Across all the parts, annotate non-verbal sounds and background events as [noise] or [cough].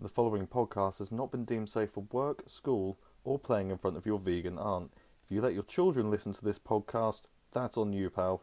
The following podcast has not been deemed safe for work, school, or playing in front of your vegan aunt. If you let your children listen to this podcast, that's on you, pal.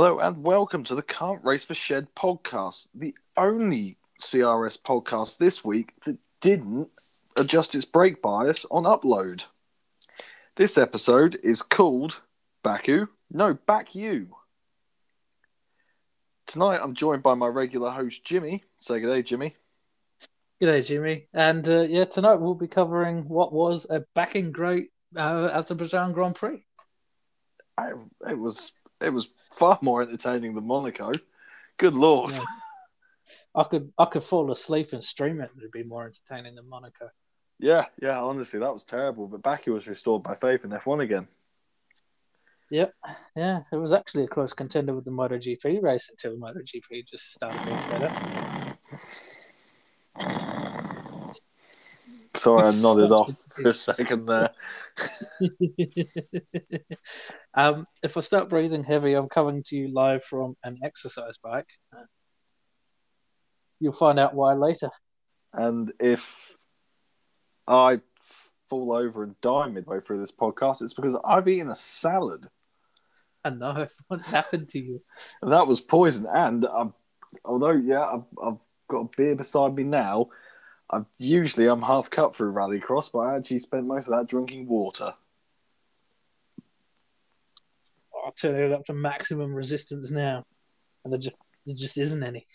Hello and welcome to the Can't Race for Shed podcast, the only CRS podcast this week that didn't adjust its brake bias on upload. This episode is called Baku, no, Back You. Tonight I'm joined by my regular host Jimmy. Say good day, Jimmy. Good day, Jimmy. And uh, yeah, tonight we'll be covering what was a backing great uh, Azerbaijan Grand Prix. I, it was it was far more entertaining than Monaco. Good lord. Yeah. I could I could fall asleep and stream it. It'd be more entertaining than Monaco. Yeah, yeah. Honestly, that was terrible. But Baku was restored by faith in F1 again. Yep. Yeah, it was actually a close contender with the MotoGP race until MotoGP just started being better. Sorry, I nodded off for a second there. um, if I start breathing heavy, I'm coming to you live from an exercise bike. You'll find out why later. And if I fall over and die midway through this podcast, it's because I've eaten a salad. I know [laughs] what happened to you. And that was poison. And I'm, although, yeah, I've, I've got a beer beside me now. I'm usually I'm half cut through Rallycross, but I actually spent most of that drinking water. I'll turn it up to maximum resistance now, and there just there just isn't any.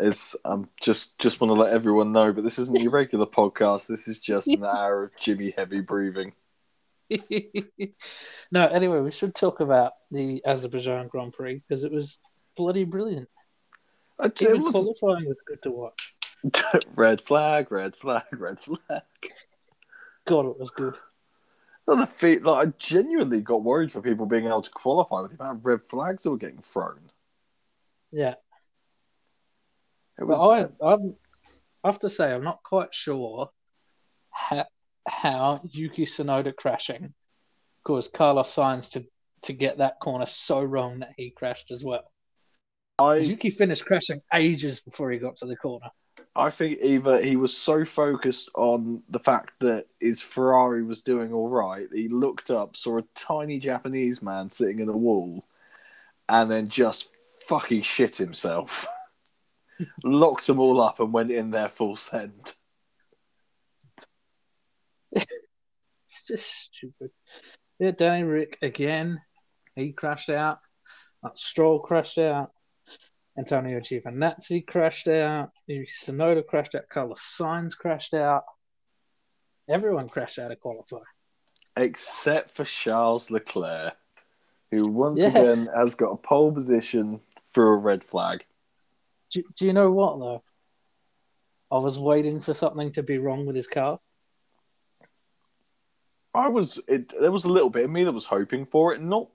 It's um just just want to let everyone know, but this isn't your [laughs] regular podcast. This is just an hour of Jimmy heavy breathing. [laughs] no, anyway, we should talk about the Azerbaijan Grand Prix because it was bloody brilliant. I'd Even qualifying was good to watch. [laughs] red flag, red flag, red flag. God, it was good. Not the feet, like I genuinely got worried for people being able to qualify with the amount of red flags that were getting thrown. Yeah, It was. but I, I'm, I have to say, I'm not quite sure how, how Yuki Tsunoda crashing caused Carlos Sainz to, to get that corner so wrong that he crashed as well. I Yuki finished crashing ages before he got to the corner. I think either he was so focused on the fact that his Ferrari was doing all right, he looked up, saw a tiny Japanese man sitting in a wall, and then just fucking shit himself. [laughs] Locked them all up and went in there full send. It's just stupid. Yeah, Danny Rick again. He crashed out. That Stroll crashed out. Antonio Giovinazzi crashed out. Tsunoda crashed out. Carlos Sainz crashed out. Everyone crashed out of qualifying. Except for Charles Leclerc, who once Yeah. again has got a pole position through a red flag. Do, do you know what though? I was waiting for something to be wrong with his car. I was it there was a little bit of me that was hoping for it, not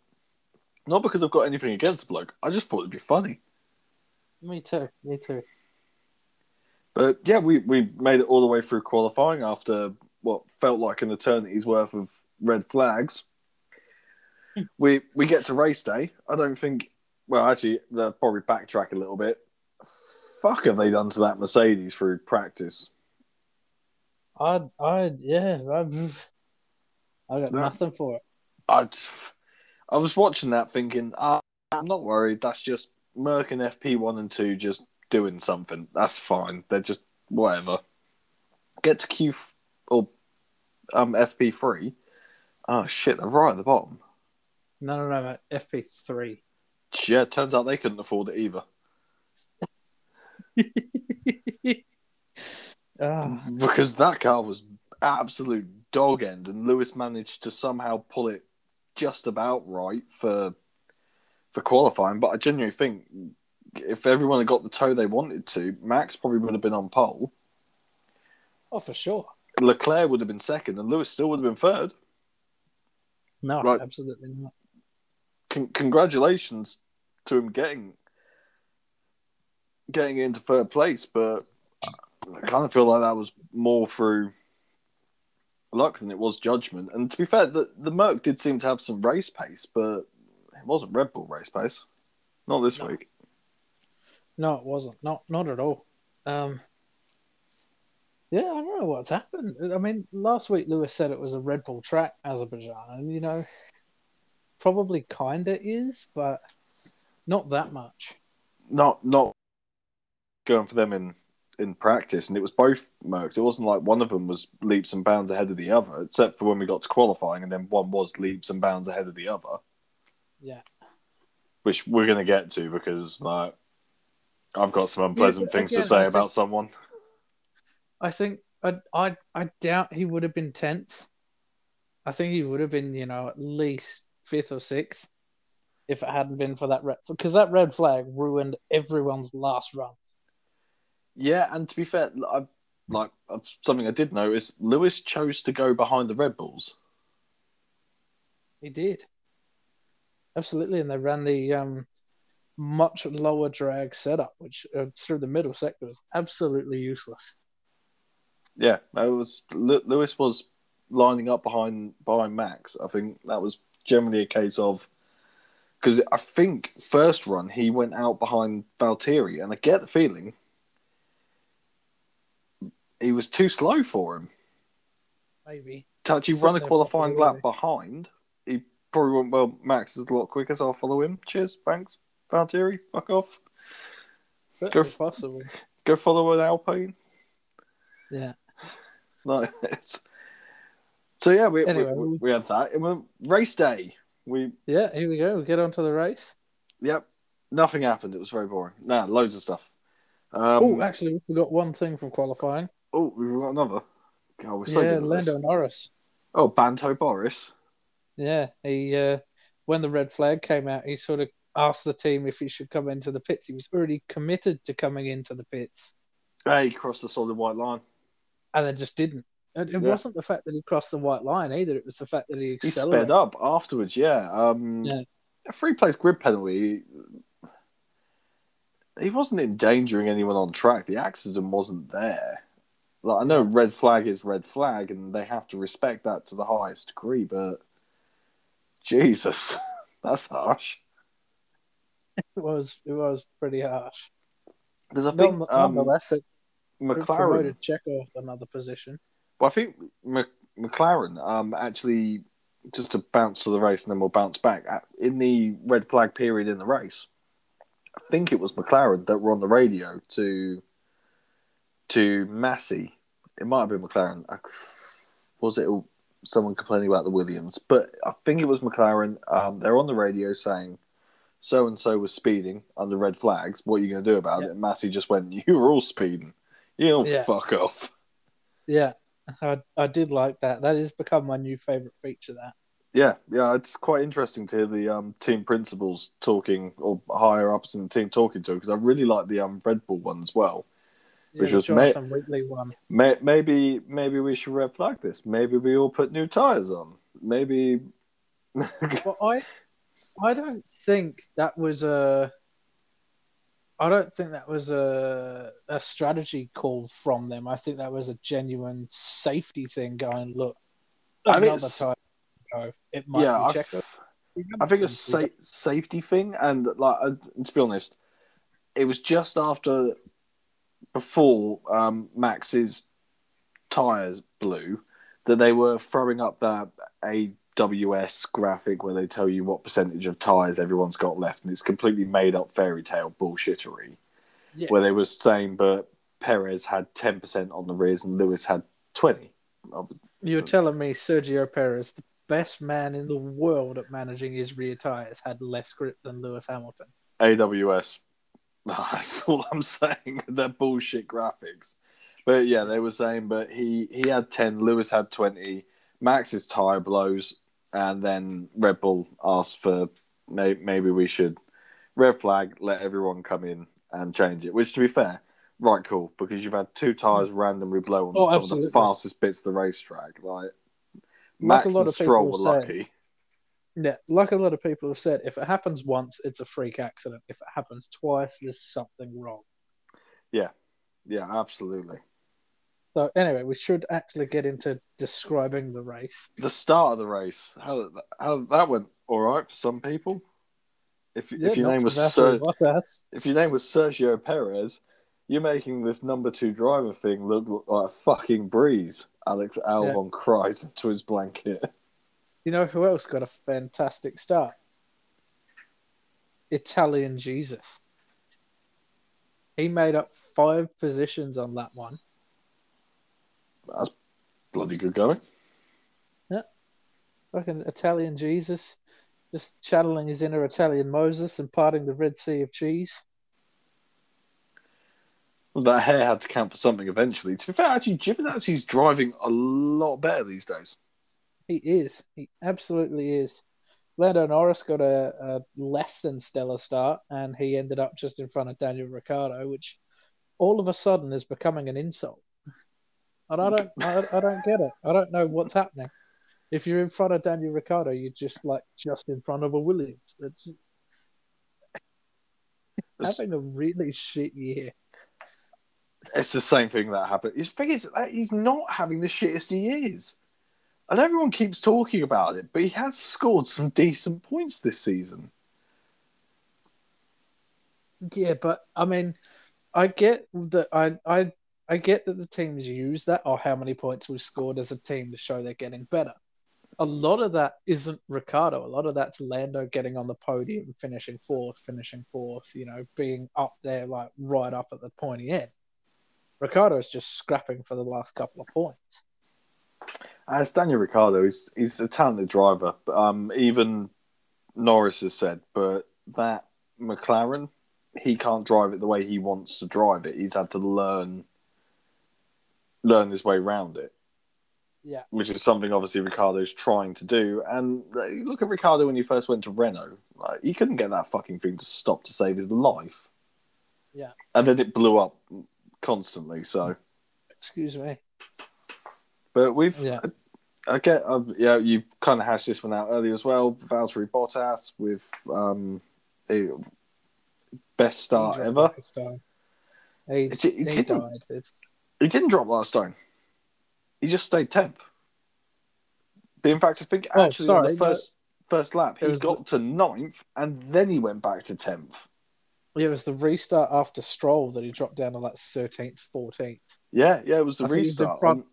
not because I've got anything against the bloke. I just thought it'd be funny. Me too. Me too. But yeah, we, we made it all the way through qualifying after what felt like an eternity's worth of red flags. we we get to race day. I don't think. Well, actually, they'll probably backtrack a little bit. Fuck, have they done to that Mercedes through practice? I, I, yeah, I've, I got No. nothing for it. I I was watching that thinking, ah, I'm not worried. That's just Merc and FP one and two just doing something. That's fine. They're just whatever. Get to Q or um FP three. Oh shit, they're right at the bottom. No, no, no, mate. FP three. Yeah, turns out they couldn't afford it either. [laughs] Ah, Because that car was absolute dog end, and Lewis managed to somehow pull it just about right for for qualifying. But I genuinely think if everyone had got the toe they wanted to, Max probably would have been on pole. Oh, for sure. Leclerc would have been second, and Lewis still would have been third. No, Right. absolutely not. Con- congratulations to him getting getting into third place, but I kind of feel like that was more through luck than it was judgment. And to be fair, the the Merc did seem to have some race pace, but it wasn't Red Bull race pace. Not this No. week. No, it wasn't. Not not at all. Um, yeah, I don't know what's happened. I mean, last week Lewis said it was a Red Bull track, Azerbaijan, and you know, probably kinda is, but not that much. Not not going for them in in practice, and it was both Mercs. It wasn't like one of them was leaps and bounds ahead of the other, except for when we got to qualifying, and then one was leaps and bounds ahead of the other. Yeah. which we're going to get to because like I've got some unpleasant but things again, to say I about think- someone. I think I I I doubt he would have been tenth. I think he would have been, you know, at least fifth or sixth if it hadn't been for that red because that red flag ruined everyone's last run. Yeah, and to be fair, I like something I did notice. Lewis chose to go behind the Red Bulls. He did. Absolutely, and they ran the um, much lower drag setup, which uh, through the middle sector was absolutely useless. Yeah, it was Lewis was lining up behind behind Max. I think that was generally a case of because I think first run he went out behind Valtteri, and I get the feeling he was too slow for him. Maybe. to actually run a qualifying lap behind, he probably won't. well, Max is a lot quicker, so I'll follow him. Cheers, thanks. Valtteri, fuck off. Go possible. Go follow an Alpine. Yeah. No, [laughs] it's... So, yeah, we, Anyway, we, we- had that. And then race day. We, Yeah, here we go. We get on to the race. yep, nothing happened. It was very boring. Nah, loads of stuff. Um, oh, actually, we forgot one thing from qualifying. oh, we've got another. God, we're so yeah, at this. Lando Norris. Oh, Banto Boris. Yeah, he uh, when the red flag came out, he sort of asked the team if he should come into the pits. He was already committed to coming into the pits, Hey, he crossed the solid white line. and then just didn't. And it Yeah. wasn't the fact that he crossed the white line either. It was the fact that he He accelerated. sped up afterwards, yeah. Um, Yeah. A free place grid penalty. He wasn't endangering anyone on track. The accident wasn't there. Like I know red flag is red flag, and they have to respect that to the highest degree. But Jesus, [laughs] that's harsh. It was it was pretty harsh. Because I think None- um, Nonetheless, it McLaren. promoted Checo another position. Well, I think Mc- McLaren um, actually, just to bounce to the race and then we'll bounce back, at- in the red flag period in the race, I think it was McLaren that were on the radio to to Masi. It might have been McLaren. Was it someone complaining about the Williams? But I think it was McLaren. Um, they're on the radio saying, so and so was speeding under red flags. What are you going to do about Yeah. it? And Masi just went, [laughs] You were all speeding. You know, Yeah. fuck off. Yeah, I I did like that. That has become my new favorite feature. That Yeah, yeah, it's quite interesting to hear the um, team principals talking or higher ups in the team talking to because I really like the um, Red Bull one as well. Which was Jonathan one. May- maybe maybe we should red flag this. Maybe we all put new tires on. Maybe [laughs] Well, I I don't think that was a. I don't think that was a a strategy call from them. I think that was a genuine safety thing. Going look, I mean, another it's- time. It might yeah, I, I think it's a sa- safety thing, and like uh, to be honest, it was just after before um, Max's tires blew that they were throwing up that AWS graphic where they tell you what percentage of tires everyone's got left, and it's completely made up fairy tale bullshittery. Yeah. Where they were saying, but Perez had ten percent on the rears and Lewis had twenty. You're telling me Sergio Perez, the best man in the world at managing his rear tires, had less grip than Lewis Hamilton. AWS. [laughs] That's all I'm saying. [laughs] They're bullshit graphics. But yeah, they were saying, but he he had ten, Lewis had twenty, Max's tire blows, and then Red Bull asked for may- maybe we should red flag, let everyone come in and change it. Which, to be fair, right, cool, because you've had two tires randomly blow on Oh, some of the fastest bits of the racetrack. Like Like Max lot and Stroll were say. lucky. Yeah, like a lot of people have said, if it happens once, it's a freak accident. If it happens twice, there's something wrong. Yeah, yeah, absolutely. So anyway, we should actually get into describing the race. The start of the race, how how that went all right for some people. If if your name was Ser- if your name was Sergio Perez, you're making this number two driver thing look like a fucking breeze. Alex Albon cries [laughs] into his blanket. You know who else got a fantastic start? Italian Jesus. He made up five positions on that one. That's bloody good going. Yeah. Fucking Italian Jesus, just channeling his inner Italian Moses and parting the Red Sea of cheese. That hair had to count for something eventually. To be fair, actually, Giovinazzi's driving a lot better these days. He is. He absolutely is. Lando Norris got a, a less than stellar start, and he ended up just in front of Daniel Ricciardo, which all of a sudden is becoming an insult. And I don't, I, I don't get it. I don't know what's happening. If you're in front of Daniel Ricciardo, you're just like just in front of a Williams. It's having a really shit year. It's the same thing that happened. Thing is that he's not having the shittest he is. And everyone keeps talking about it, but he has scored some decent points this season. Yeah, but I mean, I get that I I I get that the teams use that or how many points we've scored as a team to show they're getting better. A lot of that isn't Ricciardo. A lot of that's Lando getting on the podium, finishing fourth, finishing fourth. You know, being up there like right up at the pointy end. Ricciardo's just scrapping for the last couple of points. As Daniel Ricciardo, he's he's a talented driver. But, um, even Norris has said, but that McLaren, he can't drive it the way he wants to drive it. He's had to learn learn his way around it. Yeah. which is something obviously Ricciardo's trying to do. And look at Ricciardo when he first went to Renault, like he couldn't get that fucking thing to stop to save his life. Yeah. and then it blew up constantly. So, Excuse me. But we've Yeah. I get, um, yeah, you kind of hashed this one out earlier as well. Valtteri Bottas with um, a best start He ever. stone. He, It- it he didn't- died. It's He didn't drop last stone. He just stayed tenth. But in fact, I think Oh, actually sorry, on the first first lap he got to ninth, and then he went back to tenth. Yeah, it was the restart after Stroll that he dropped down to like thirteenth, fourteenth. Yeah, yeah, it was the I think he was in restart. front-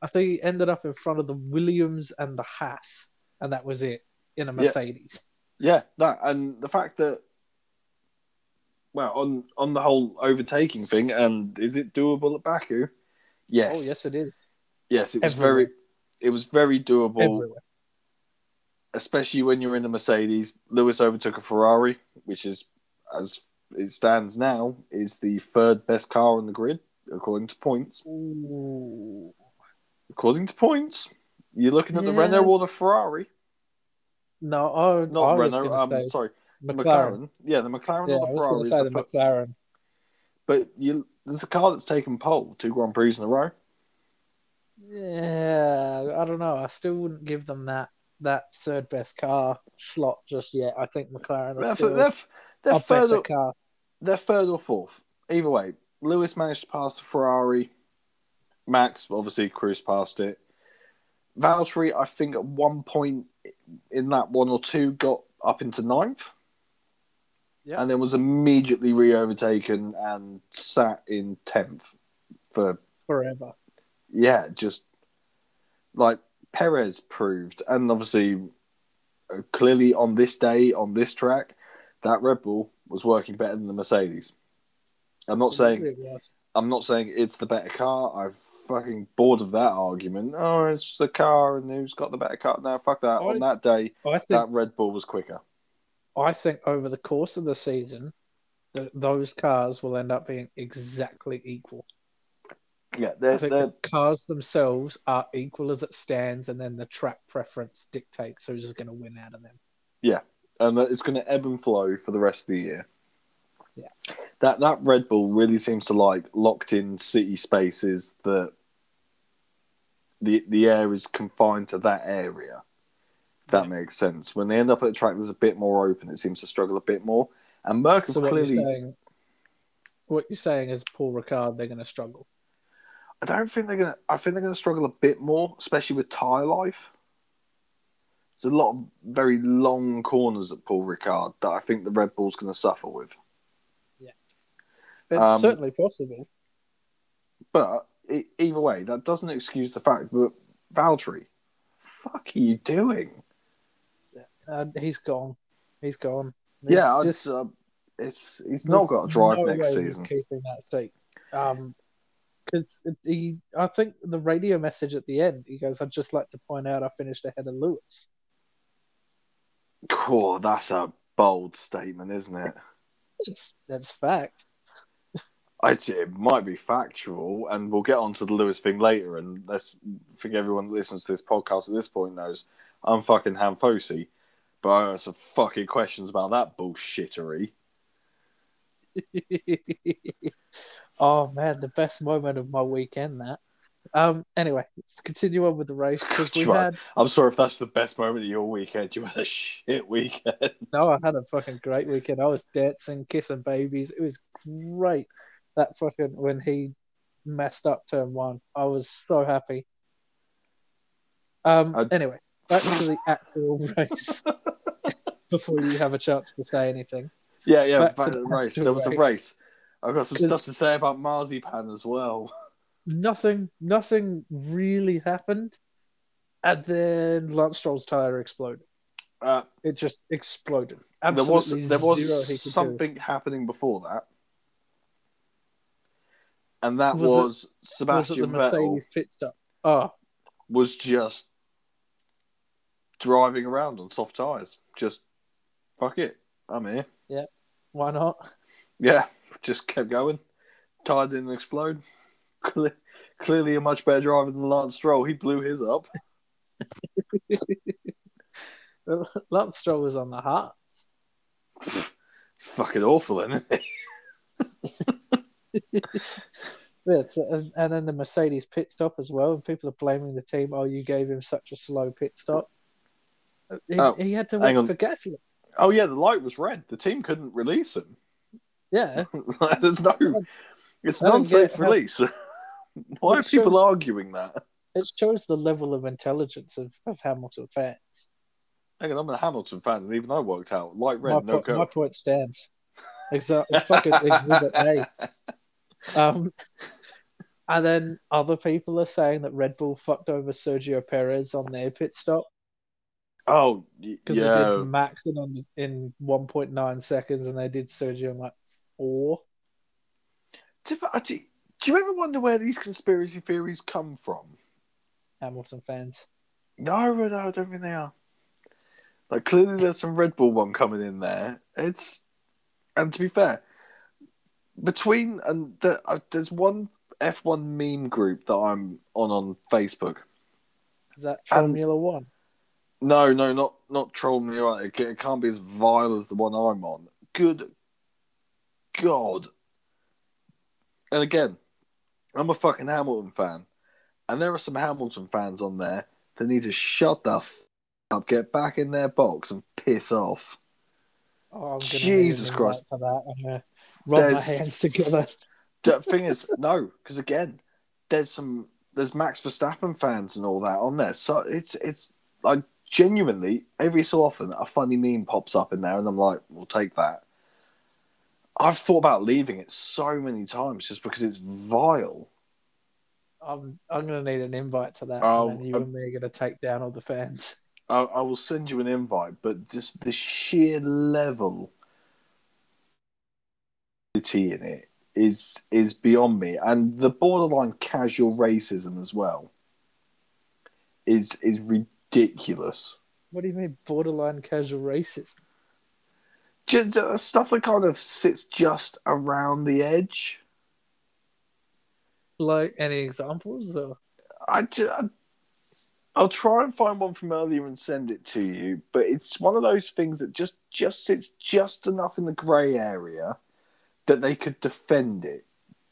I think he ended up in front of the Williams and the Haas, and that was it in a Mercedes. Yeah, no, and the fact that, well, on on the whole overtaking thing, and is it doable at Baku? Yes, Oh yes, it is yes, it was Everywhere. very, it was very doable, everywhere. especially when you're in a Mercedes. Lewis overtook a Ferrari, which is, as it stands now, is the third best car on the grid according to points. Ooh. According to points, you're looking at the Yeah. Renault or the Ferrari, No, I, not I was Renault. going to Um, say sorry, McLaren. McLaren. Yeah, the McLaren Yeah, I or the was Ferrari. going to is say the the fir- McLaren. But you, there's a car that's taken pole two Grand Prix in a row. Yeah, I don't know. I still wouldn't give them that that third best car slot just yet. I think McLaren are They're, still they're, they're, better third car. they're third or fourth. Either way, Lewis managed to pass the Ferrari. Max obviously cruised past it. Valtteri, I think at one point in that one or two, got up into ninth. Yeah. And then was immediately re overtaken and sat in 10th for forever. yeah, just like Perez proved, and obviously uh, clearly on this day on this track, that Red Bull was working better than the Mercedes. I'm not saying Absolutely was. I'm not saying it's the better car. I'm fucking bored of that argument. Oh, it's the car, and who's got the better car? No, fuck that. I- on that day, I think that Red Bull was quicker. I think over the course of the season, th those cars will end up being exactly equal. Yeah, I they're, think they're the cars themselves are equal as it stands, and then the track preference dictates who's going to win out of them. Yeah, and that it's going to ebb and flow for the rest of the year. Yeah. That that Red Bull really seems to like locked in city spaces that the the air is confined to that area. If that makes sense. When they end up at a track that's a bit more open, it seems to struggle a bit more. And Merc So clearly you're saying, what you're saying is Paul Ricard, they're going to struggle. I don't think they're gonna. I think they're gonna struggle a bit more, especially with tire life. There's a lot of very long corners at Paul Ricard that I think the Red Bull's going to suffer with. Yeah, it's Um, certainly possible. But e either way, that doesn't excuse the fact that Valtteri, fuck are you doing? And he's gone. He's gone. It's yeah, just just, uh, it's he's not got to drive no next he's season. Keeping that seat. Um, because he, I think the radio message at the end, he goes, "I'd just like to point out I finished ahead of Lewis." Cool, that's a bold statement, isn't it? It's that's fact. I'd say it might be factual, and we'll get onto the Lewis thing later. And let's I think everyone that listens to this podcast at this point knows I'm fucking Hamfosi, but I have some fucking questions about that bullshittery. [laughs] oh man, the best moment of my weekend. That. Um. Anyway, let's continue on with the race because we Right. had. I'm sorry if that's the best moment of your weekend. You had a shit weekend. No, I had a fucking great weekend. I was dancing, kissing babies. It was great. That fucking when he messed up turn one, I was so happy. Um. I- Anyway, back to the actual [laughs] race. [laughs] Before you have a chance to say anything, Yeah, yeah, Back back to to the race. There was a race. I've got some stuff to say about Marzipan as well. nothing, nothing really happened, and then Lance Stroll's tire exploded. Uh, It just exploded. there was there was do. something happening before that, and that Was was, Was it Sebastian the Vettel Mercedes pit stop? Oh, was just driving around on soft tires. Just fuck it, I'm here. Yeah, why not? Yeah, [laughs] just kept going. Tire didn't explode. [laughs] Cle- Clearly, a much better driver than Lance Stroll. He blew his up. [laughs] Lance Stroll was on the hot. It's fucking awful, isn't it? Yeah, and, and then the Mercedes pit stop as well. And people are blaming the team. Oh, you gave him such a slow pit stop. He, Oh, he had to wait for gasoline. Oh yeah, the light was red. The team couldn't release him. Yeah, [laughs] There's no. It's I an don't unsafe get how- release. [laughs] Why are people shows- arguing that? it shows the level of intelligence of, of Hamilton fans. Hang on, I'm a Hamilton fan, and even I worked out light red, my, no po- my go. point stands. Exactly. Fucking exhibit A. Um, and then other people are saying that Red Bull fucked over Sergio Perez on their pit stop Oh, because they did Max in on in 1.9 seconds and they did Sergio in like four. Do, you- do do you ever wonder where these conspiracy theories come from? Hamilton fans. No, no, I don't think they are. Like clearly, there's some Red Bull one coming in there. It's and to be fair, between and the, uh, there's one F1 meme group that I'm on on Facebook. Is that And- Formula One? No, no, not not troll me. Right, it, it can't be as vile as the one I'm on. Good God! And again, I'm a fucking Hamilton fan, and there are some Hamilton fans on there that need to shut the f- up, get back in their box, and piss off. Oh, I'm Jesus Christ. To that. I'm gonna rub my hands together. [laughs] The thing is, no, because again, there's some there's Max Verstappen fans and all that on there. So it's it's like genuinely every so often a funny meme pops up in there, and I'm like, we'll take that. I've thought about leaving it so many times just because it's vile. I'm I'm gonna need an invite to that, Oh, and you um, and me are gonna take down all the fans. I, I will send you an invite, but just the sheer level of tea in it is is beyond me, and the borderline casual racism as well is is ridiculous. What do you mean borderline casual racism? Just uh, stuff that kind of sits just around the edge. Like any examples? Or? I, ju- I I'll try and find one from earlier and send it to you, but it's one of those things that just just sits just enough in the grey area that they could defend it.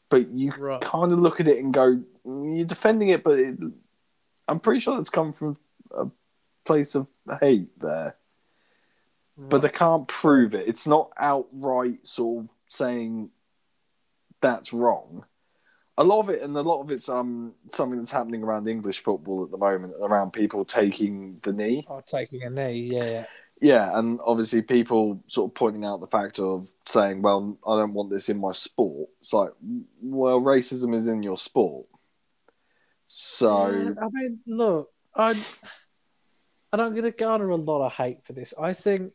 But you Right. kind of look at it and go, "Mm, "You're defending it," but it, I'm pretty sure it's come from a place of hate there. But they can't prove it. It's not outright sort of saying that's wrong. A lot of it, and a lot of it's um something that's happening around English football at the moment, around people taking the knee. Oh, taking a knee, yeah. Yeah, and obviously people sort of pointing out the fact of saying, "Well, I don't want this in my sport." It's like, well, racism is in your sport, so Yeah, I mean, look, I and I'm going to garner a lot of hate for this. I think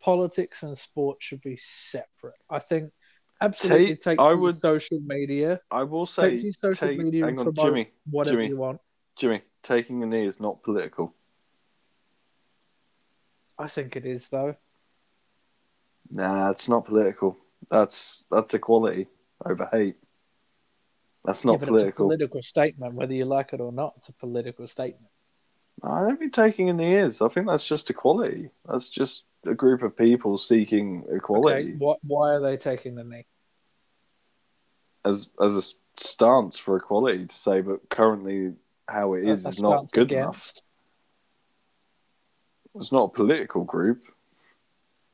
politics and sport should be separate. I think absolutely Take- take, I to would- social media, I will say, take to social take- media hang and on, Jimmy, whatever Jimmy. you want. Jimmy, taking a knee is not political. I think it is though. Nah, it's not political. That's that's equality over hate. That's not yeah, political. it's a political statement, whether you like it or not. It's a political statement. I don't think taking a knee is. I think that's just equality. That's just a group of people seeking Okay, equality what? Why are they taking the knee? as as a stance for equality to say, but currently how it is A- is not good enough. It's not a political group.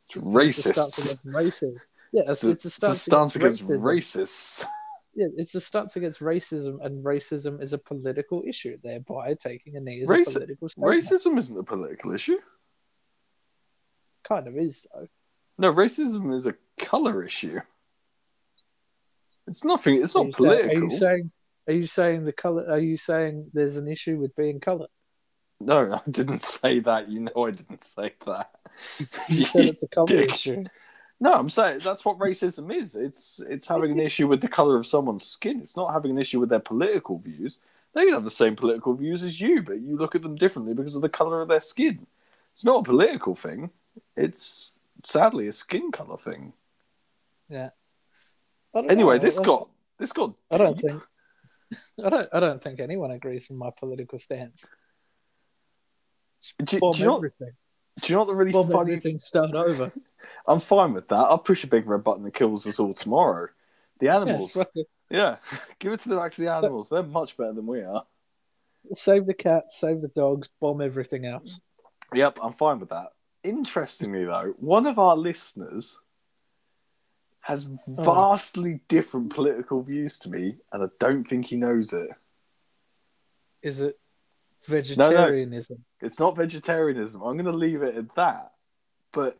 It's It's racist. racism. Yeah, it's, it's a It's stance, a stance against racism. racists. [laughs] Yeah, it's a stance against racism, and racism is a political issue. Thereby, taking a knee is Raci- a political statement. Racism isn't a political issue. Kind of is though. No, racism is a color issue. It's nothing. It's Are not saying- political. Are you saying? Are you saying the color? Are you saying there's an issue with being colored? No, I didn't say that. You know, I didn't say that. [laughs] You said it's a color dick. issue. No, I'm saying that's what racism is. It's it's having an issue with the color of someone's skin. It's not having an issue with their political views. They have the same political views as you, but you look at them differently because of the color of their skin. It's not a political thing. It's sadly a skin color thing. Yeah. Anyway, know. this got this got. I don't think. I don't. I don't think anyone agrees with my political stance. Do, Bomb do you know? everything. Do you know what the really Bomb funny? everything. Start over. [laughs] I'm fine with that. I'll push a big red button that kills us all tomorrow. The [laughs] animals, it. yeah, [laughs] give it to the back to the animals. They're much better than we are. Save the cats. Save the dogs. Bomb everything else. Yep, I'm fine with that. Interestingly, though, one of our listeners has oh. vastly different political views to me, and I don't think he knows it. Is it vegetarianism? It's not vegetarianism. I'm going to leave it at that. But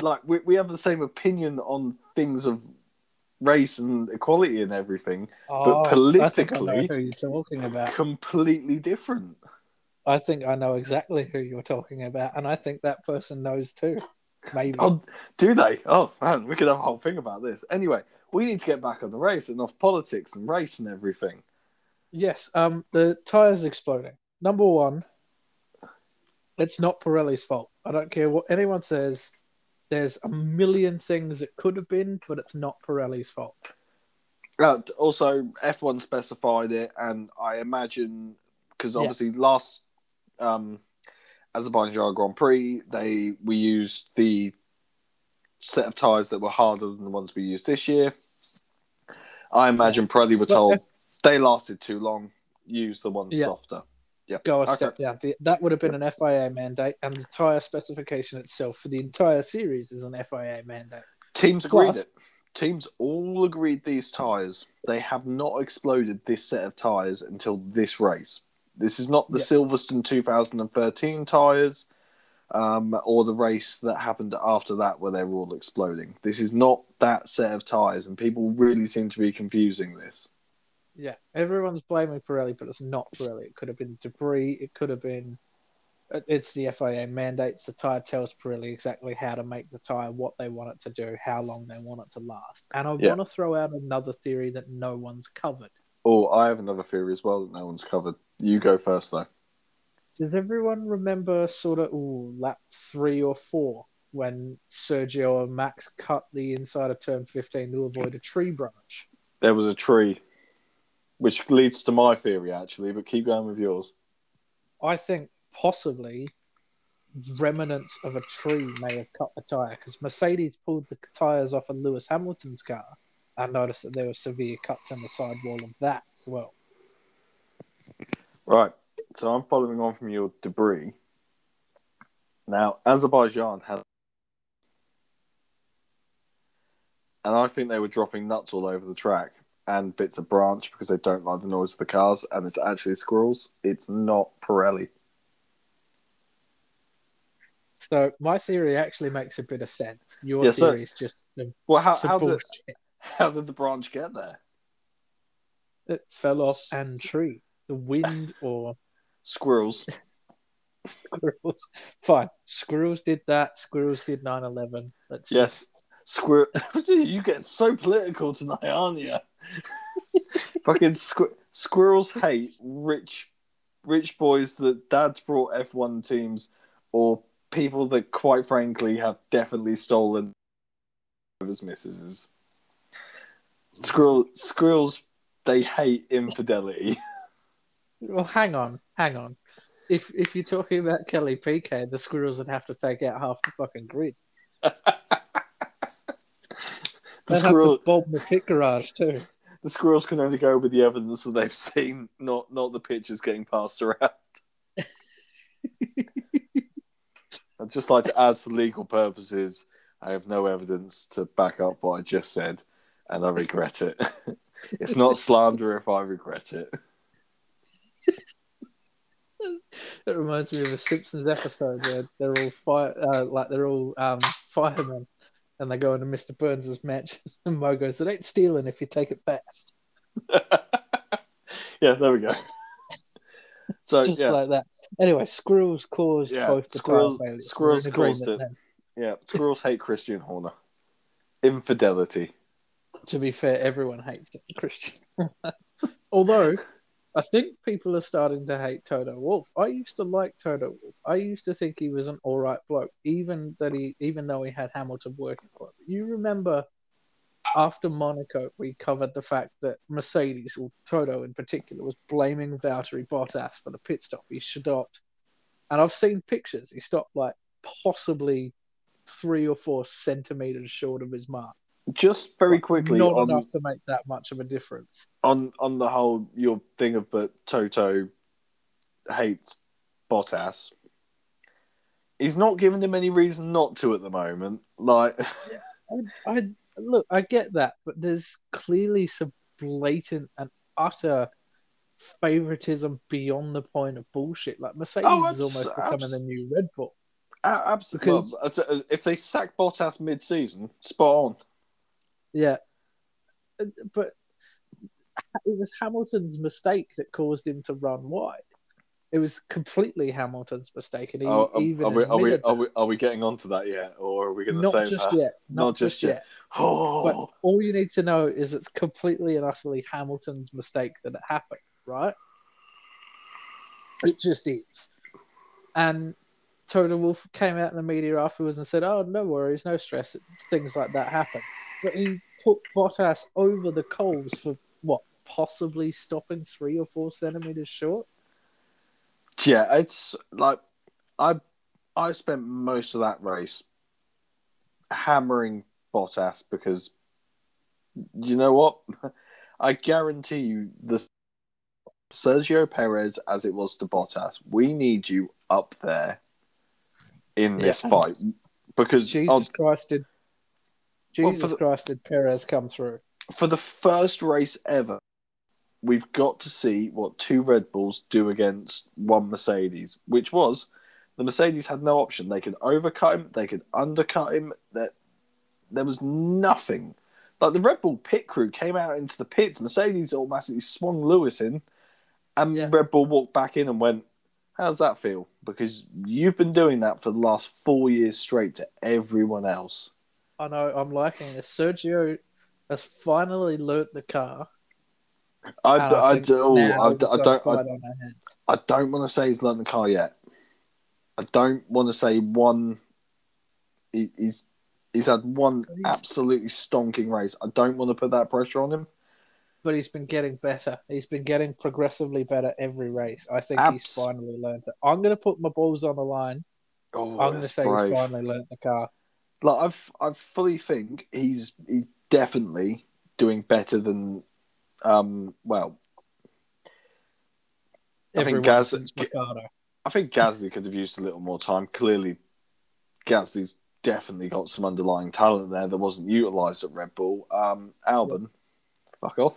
like, we we have the same opinion on things of race and equality and everything, Oh, I politically- who you're talking about. completely different. I think I know exactly who you're talking about, and I think that person knows too. Maybe. Oh, do they? Oh man, we could have a whole thing about this. Anyway, we need to get back on the race and off politics and race and everything. Yes. Um. The tires exploding. Number one. It's not Pirelli's fault. I don't care what anyone says. There's a million things it could have been, but it's not Pirelli's fault. Uh, also, F1 specified it, and I imagine because Yeah. obviously last um, Azerbaijan Grand Prix, they we used the set of tires that were harder than the ones we used this year. I imagine Pirelli were told F- they lasted too long. Use the ones Yeah. softer. Yeah, go a Okay. step down. The, that would have been an FIA mandate, and the tire specification itself for the entire series is an FIA mandate. Teams agreed it. Teams all agreed these tyres. They have not exploded this set of tyres until this race. This is not the Yeah. Silverstone 2013 tyres um, or the race that happened after that where they were all exploding. This is not that set of tyres, and people really seem to be confusing this. Yeah, everyone's blaming Pirelli, but it's not Pirelli. It could have been debris. It could have been. It's the FIA mandates. The tire tells Pirelli exactly how to make the tire, what they want it to do, how long they want it to last. And I Yeah. want to throw out another theory that no one's covered. Oh, I have another theory as well that no one's covered. You go first, though. Does everyone remember sort of ooh, lap three or four when Sergio and Max cut the inside of turn 15 to avoid a tree branch? There was a tree. which leads to my theory actually. But keep going with yours. I think possibly remnants of a tree may have cut the tire because Mercedes pulled the tires off of Lewis Hamilton's car. I noticed that there were severe cuts in the sidewall of that as well. Right. So I'm following on from your debris. Now, Azerbaijan had. And I think they were dropping nuts all over the track and bits of branch because they don't like the noise of the cars, and it's actually squirrels. It's not Pirelli. So my theory actually makes a bit of sense. Your Yeah, so- theory is just Well, how, how, did. How did the branch get there? It fell off and tree. The wind [laughs] or Squirrels. squirrels. Fine. Squirrels did that. Squirrels did 9 11. Let's Yes. Squir- [laughs] you get so political tonight, aren't you? [laughs] Fucking squ- squirrels hate rich, rich boys that dads brought F one teams, or people that, quite frankly, have definitely stolen his missuses. Squirrel, squirrels, they hate infidelity. [laughs] Well, hang on, hang on. If if you're talking about Kelly Piquet, the squirrels would have to take out half the fucking grid. [laughs] The They'd squirrel, have to bomb the pit garage too. the squirrels can only go with the evidence that they've seen, not not the pictures getting passed around. [laughs] I'd just like to add for legal purposes, I have no evidence to back up what I just said, and I regret it. [laughs] it's not slander if I regret it. It reminds me of a Simpsons episode where they're all fire, uh, like they're all um, firemen, and they go into Mr. Burns's match, [laughs] and Moe goes, "It ain't stealing if you take it fast." [laughs] yeah, there we go. So Just yeah, like that. Anyway, squirrels caused Yeah, both the squirrels- squirrels We're in agreement caused it. then. yeah, squirrels hate Christian Horner. Infidelity. To be fair, everyone hates Christian. [laughs] Although, I think people are starting to hate Toto Wolff. I used to like Toto Wolff. I used to think he was an all right bloke, even that he, even though he had Hamilton working for him. You remember after Monaco, we covered the fact that Mercedes, or Toto in particular, was blaming Valtteri Bottas for the pit stop. He stopped, and I've seen pictures. He stopped like possibly three or four centimeters short of his mark. Just very quickly Not on, enough to make that much of a difference. on on the whole your thing of but Toto hates Bottas. He's not giving him any reason not to at the moment. Like [laughs] I, I look, I get that, but there's clearly some blatant and utter favoritism beyond the point of bullshit. Like Mercedes Oh, is almost becoming abs- the new Red Bull. absolutely, Because- if they sack Bottas mid-season, spot on. Yeah, but it was Hamilton's mistake that caused him to run wide. It was completely Hamilton's mistake, and he Oh, are, even are we, are, we, are, we, are we getting onto that yet, or are we going to not save just that? yet, not, Not just just yet. yet. Oh, But all you need to know is it's completely and utterly Hamilton's mistake that it happened, right? It just is. And Toto Wolff came out in the media afterwards and said, "Oh, no worries, no stress. Things like that happen." But he put Bottas over the coals for what? Possibly stopping three or four centimeters short. yeah, it's like I I spent most of that race hammering Bottas because you know what? [laughs] I guarantee you the Sergio Perez as it was to Bottas, we need you up there in this Yeah. fight because Jesus on- Christ, did Well, Jesus the- Christ did Perez come through? for the first race ever, we've got to see what two Red Bulls do against one Mercedes, which was the Mercedes had no option. They could overcut him, they could undercut him. That there was nothing. Like the Red Bull pit crew came out into the pits. Mercedes automatically swung Lewis in, and Yeah. Red Bull walked back in and went, "How's that feel?" Because you've been doing that for the last four years straight to everyone else. I know I'm liking this. Sergio has finally learnt the car. I, I, think do, oh, now I, I don't. I, fight on our hands. I don't want to say he's learned the car yet. I don't want to say one. He, he's he's had one He's- absolutely stonking race. I don't want to put that pressure on him. but he's been getting better. He's been getting progressively better every race. I think he's finally learned it. I'm going to put my balls on the line. Oh, I'm going to say brave. he's finally learned the car. Like I've, I fully think he's he's definitely doing better than, um, well, I think Everyone since I think Gasly could have used a little more time. Clearly, Gasly's definitely got some underlying talent there that wasn't utilised at Red Bull. Um, Albon, fuck off.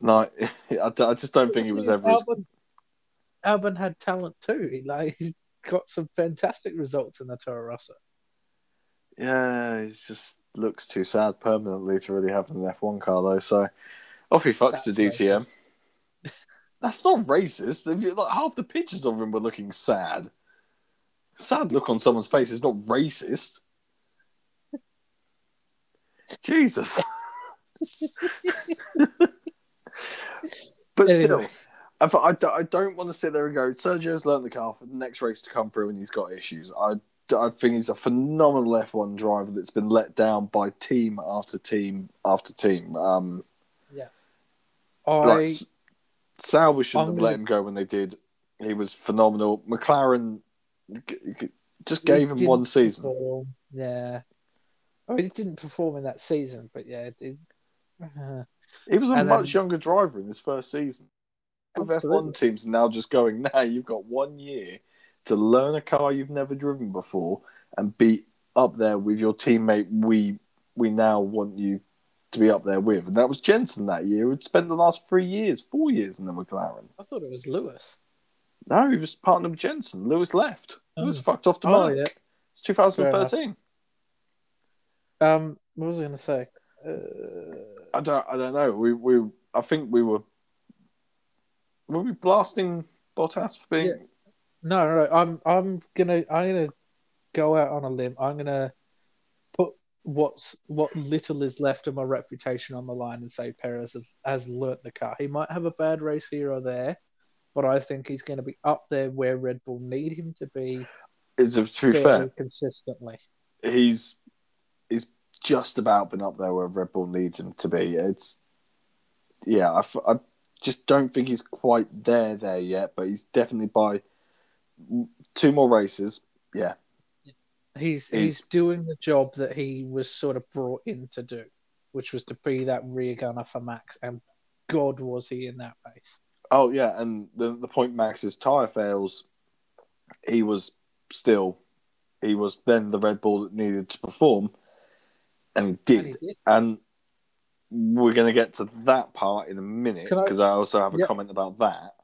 No, [laughs] I, d- I just don't think he was ever Albon, Albon had talent too. Like got some fantastic results in the Toro Rosso. Yeah, he just looks too sad permanently to really have an F1 car though. So off he fucks to DTM. racist. [laughs] That's not racist. Like half the pictures of him were looking sad. Sad look on someone's face is not racist. [laughs] Jesus. [laughs] but Anyway. still, I, I, don't- want to sit there and go, Sergio's learned the car for the next race to come through and he's got issues. I, I think he's a phenomenal F1 driver that's been let down by team after team after team. Um, I like, Sauber shouldn't I'm have let gonna- him go when they did. He was phenomenal. McLaren just he gave him one season. perform. Yeah, I mean, he didn't perform in that season, but yeah, it did. [laughs] He was a And much then- younger driver in his first season. With Absolutely. F1 teams now just going, now you've got one year to learn a car you've never driven before and be up there with your teammate we we now want you to be up there with. And that was Jenson that year, who'd spent the last three years, four years in the McLaren. I thought it was Lewis. No, he was partnered with Jenson. Lewis left. Lewis Oh. fucked off to Oh, Merc. yeah. It's 2013. Um, what was I going to say? Uh, I don't. I don't know. We. We. I think we were. Were we blasting Bottas for being? Yeah. no, no, no, I'm, I'm gonna, I'm gonna go out on a limb. I'm gonna put what's what little is left of my reputation on the line and say Perez has, has learnt the car. He might have a bad race here or there, but I think he's going to be up there where Red Bull need him to be It's to be fairly fair. consistently. He's. He's just about been up there where Red Bull needs him to be. It's. Yeah, I, f- I just don't think he's quite there there yet, but he's definitely by two more races. Yeah, He's, he's He's- doing the job that he was sort of brought in to do, which was to be that rear gunner for Max, and God was he in that race. Oh yeah, and the the point Max's tire fails, he was still, he was then the Red Bull that needed to perform, and he did. And he did. And we're going to get to that part in a minute Can I- because I, also have a comment about that.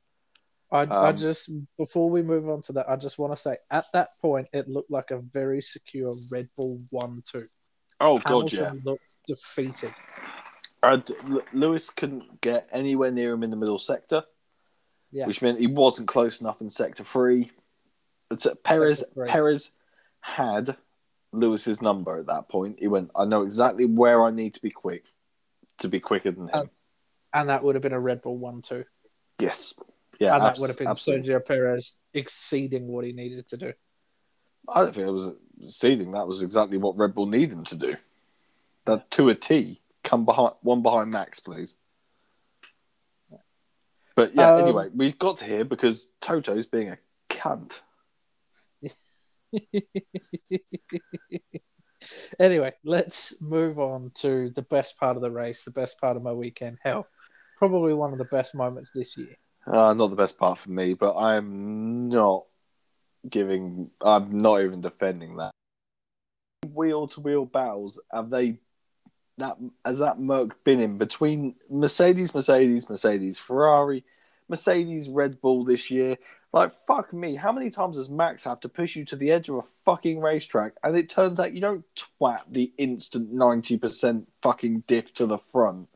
I, I Um, just before we move on to that, I just want to say at that point it looked like a very secure Red Bull one-two. Oh god, yeah. Hamilton looked defeated. Lewis couldn't get anywhere near him in the middle sector, Yeah. which meant he wasn't close enough in sector three. Perez Sector three. Perez had Lewis's number at that point. He went, I know exactly where I need to be quick to be quicker than him. Uh, And that would have been a Red Bull one-two, yes, yeah, and that would have been absolutely. Sergio Perez exceeding what he needed to do. I don't think it was exceeding. That was exactly what Red Bull needed him to do. That to a T. Come behind one behind Max, please. But yeah, Um, anyway, we got to here because Toto's being a cunt. [laughs] anyway, let's move on to the best part of the race, the best part of my weekend. Hell, probably one of the best moments this year. Uh, not the best part for me, but I'm not giving. I'm not even defending that. Wheel to wheel battles have they that has that Merc been in between Mercedes, Mercedes, Mercedes, Ferrari, Mercedes, Red Bull this year? Like fuck me, how many times does Max have to push you to the edge of a fucking racetrack, and it turns out you don't twat the instant ninety percent fucking diff to the front?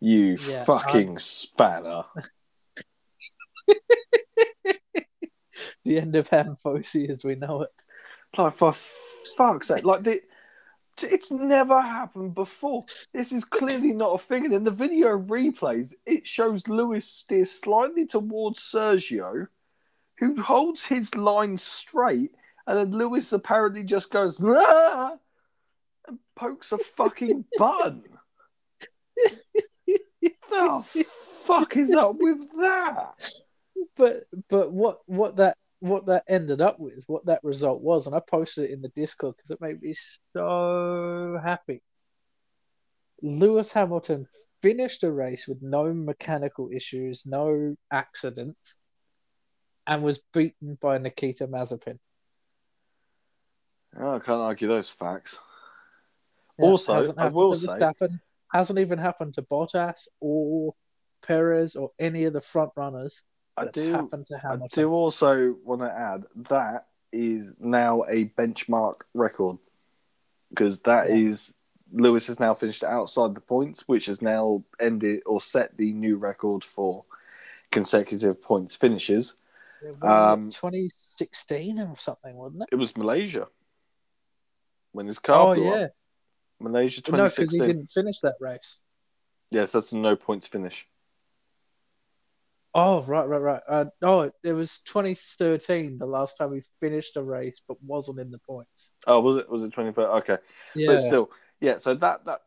You Yeah, fucking spanner. [laughs] The end of Ham as we know it. Like for fuck's sake, like the, it's never happened before. This is clearly not a thing. And in the video replays, it shows Lewis steer slightly towards Sergio, who holds his line straight, and then Lewis apparently just goes "Ah!" [laughs] and pokes a fucking button. [laughs] the fuck is up with that? but but what what that what that ended up with, what that result was, and I posted it in the Discord because it made me so happy. Lewis Hamilton finished a race with no mechanical issues, no accidents, and was beaten by Nikita Mazepin. Oh, I can't argue those facts. Yeah, Also, hasn't I will say- Verstappen, hasn't even happened to Bottas or Perez or any of the front runners. I do. I do also want to add that is now a benchmark record because that is Yeah. Lewis has now finished outside the points, which has now ended or set the new record for consecutive points finishes. Um, 2016 or something, wasn't it? It was Malaysia when his car Oh blew yeah, up. Malaysia no, because he didn't finish that race. Yes, that's a no points finish. Oh right, right, right. Uh, oh, it was 2013, the last time he finished a race but wasn't in the points. Oh, was it? Was it 25? Okay. Yeah, But still, yeah. So that that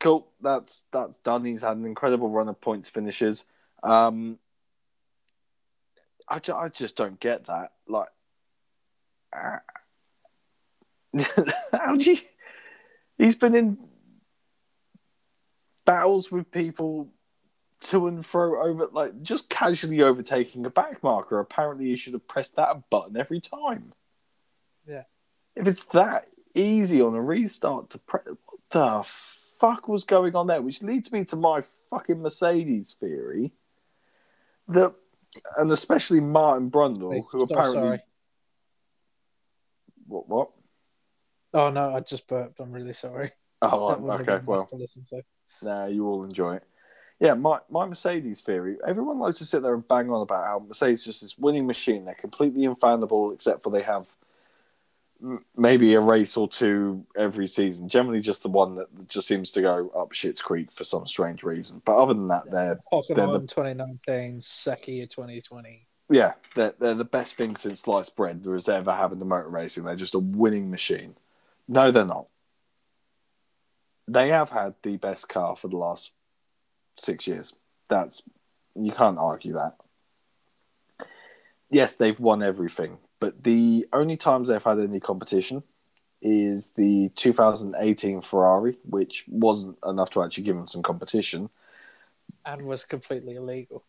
cool. That's that's done. He's had an incredible run of points finishes. Um, I, ju- I just don't get that. Like, uh, [laughs] how do you? He's been in battles with people to and fro over, like just casually overtaking a back marker. Apparently, you should have pressed that button every time. Yeah. If it's that easy on a restart to press, what the fuck was going on there? Which leads me to my fucking Mercedes theory that, and especially Martin Brundle, who so apparently sorry. what what? Oh no, I just burped. I'm really sorry. Oh, [laughs] That wouldn't have okay. Well, to to. Nah, you all enjoy it. Yeah, my, my Mercedes theory. Everyone likes to sit there and bang on about how Mercedes is just this winning machine. They're completely infallible, except for they have maybe a race or two every season. Generally, just the one that just seems to go up shit's creek for some strange reason. But other than that, they're They're the- Hockenheim 2019, Sakhir 2020. yeah, they're, they're the best thing since sliced bread there has ever happened to motor racing. They're just a winning machine. No, they're not. They have had the best car for the last six years. That's you can't argue that. Yes, they've won everything, but the only times they've had any competition is the 2018 Ferrari, which wasn't enough to actually give them some competition. and was completely illegal.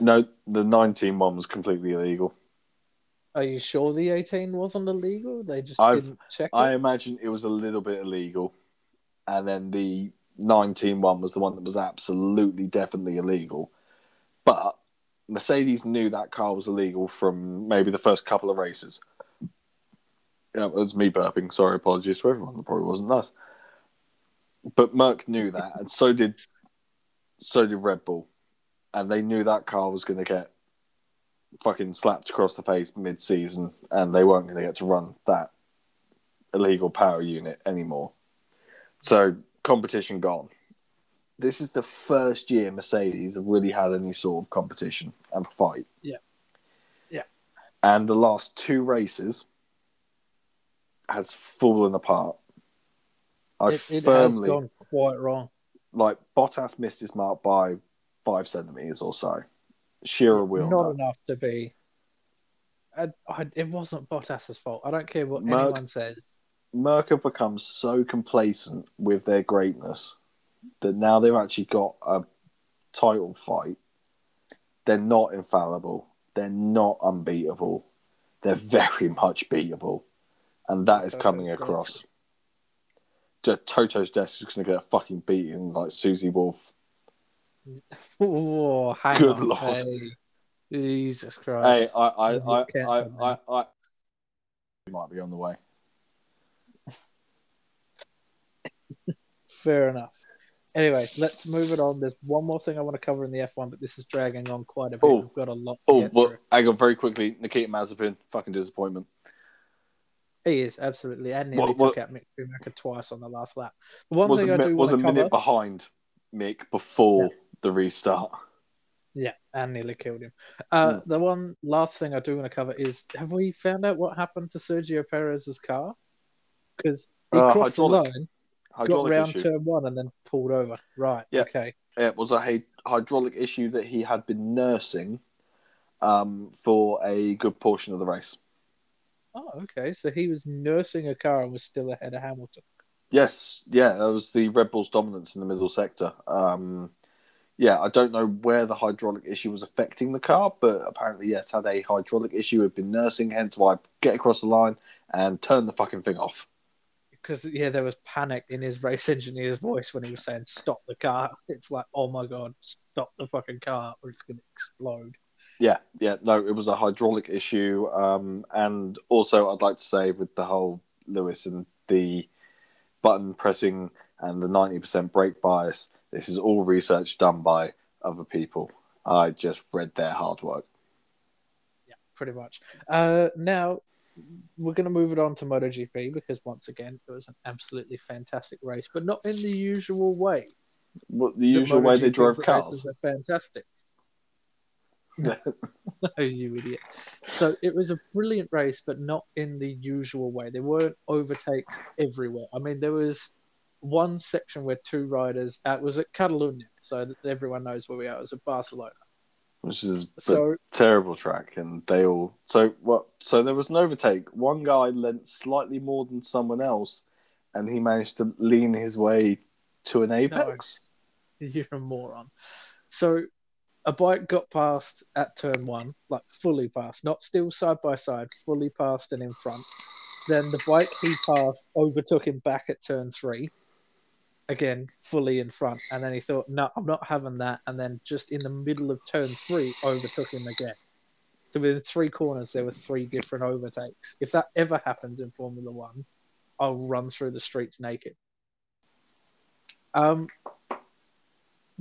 No, the 19 one was completely illegal. Are you sure the 18 wasn't illegal? They just I've- didn't check it. I imagine it was a little bit illegal. And then the 19 one was the one that was absolutely, definitely illegal. But Mercedes knew that car was illegal from maybe the first couple of races. Yeah, it was me burping. Sorry, apologies to everyone. It probably wasn't us. But Merc knew that, and so did so did Red Bull. And they knew that car was going to get fucking slapped across the face mid season, and they weren't going to get to run that illegal power unit anymore. So competition gone. This is the first year Mercedes have really had any sort of competition and fight. Yeah. Yeah. And the last two races has fallen apart. I it, it has firmly gone quite wrong. like Bottas missed his mark by five centimeters or so. Shearer wheeled Not enough to be. I, I, it wasn't Bottas's fault. I don't care what Merc- anyone says. Merc have become so complacent with their greatness that now they've actually got a title fight. They're not infallible. They're not unbeatable. They're very much beatable. And that is Toto's coming across. Toto's desk is going to get a fucking beating like Susie Wolff. Oh, hang Good on. lord. Hey, Jesus Hey, Christ. I, I, I, I, I, I, I, might be on the way. [laughs] Fair enough. Anyway, let's move it on. There's one more thing I want to cover in the F1, but this is dragging on quite a bit. Oh. We've got a lot to Oh, well, hang on very quickly. Nikita Mazepin, fucking disappointment. He is absolutely, and nearly What- what- took out Mick Schumacher twice on the last lap. The one was thing a, I do was a to minute behind Mick before the restart. yeah, and nearly killed him. Uh, Hmm. The one last thing I do want to cover is: Have we found out what happened to Sergio Perez's car? Because he Uh, crossed the line, got round issue. turn one and then pulled over. Right. Yeah. Okay. It was a hydraulic issue that he had been nursing um, for a good portion of the race. Oh, okay. So he was nursing a car and was still ahead of Hamilton. Yes, yeah, that was the Red Bull's dominance in the middle sector. Um, yeah, I don't know where the hydraulic issue was affecting the car, but apparently, yes, had a hydraulic issue, had been nursing, hence why get across the line and turn the fucking thing off. Because yeah, there was panic in his race engineer's voice when he was saying "stop the car." It's like, oh my god, stop the fucking car, or it's going to explode. Yeah, yeah, no, it was a hydraulic issue. Um, and also, I'd like to say with the whole Lewis and the button pressing and the 90% brake bias, this is all research done by other people. I just read their hard work. Yeah, pretty much. Uh, now we're going to move it on to MotoGP because once again, it was an absolutely fantastic race, but not in the usual way. What, the usual way they drove races cars. are fantastic. No, [laughs] [laughs] you idiot. So it was a brilliant race, but not in the usual way. There weren't overtakes everywhere. I mean, there was one section where two riders, uh, it was at Catalunya, so everyone knows where we are. It was at Barcelona. Which is a So, terrible track, and they all. So what? So there was an overtake. One guy lent slightly more than someone else, and he managed to lean his way to an apex. [laughs] you're a moron. So a bike got past at turn one, like fully past, not still side by side, fully past and in front. Then the bike he passed overtook him back at turn three, again fully in front. And then he thought, no, I'm not having that. And then just in the middle of turn three, overtook him again. So within three corners, there were three different overtakes. If that ever happens in Formula One, I'll run through the streets naked. Um,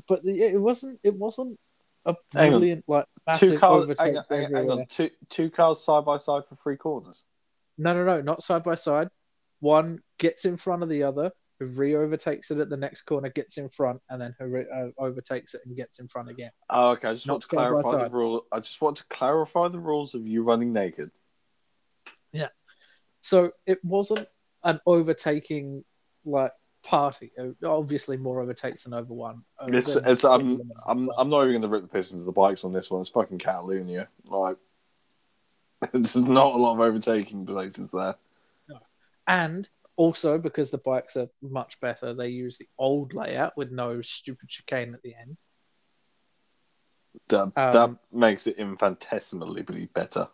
but the, it wasn't. It wasn't a brilliant like Two massive cars. Hang on, hang on, hang everywhere. on. Two two cars side by side for three corners. No, no, no, not side by side. One gets in front of the other, re overtakes it at the next corner, gets in front, and then who uh, overtakes it and gets in front again. Oh, okay. I just Not want to clarify the rule. I just want to clarify the rules of you running naked. Yeah. So it wasn't an overtaking like party. Uh, Obviously, more overtakes than over one. uh, It's it's I'm I'm I'm not even going to rip the piss into the bikes on this one. It's fucking Catalonia. Like, [laughs] there's not a lot of overtaking places there. And also because the bikes are much better, they use the old layout with no stupid chicane at the end. That that Um, makes it infinitesimally better.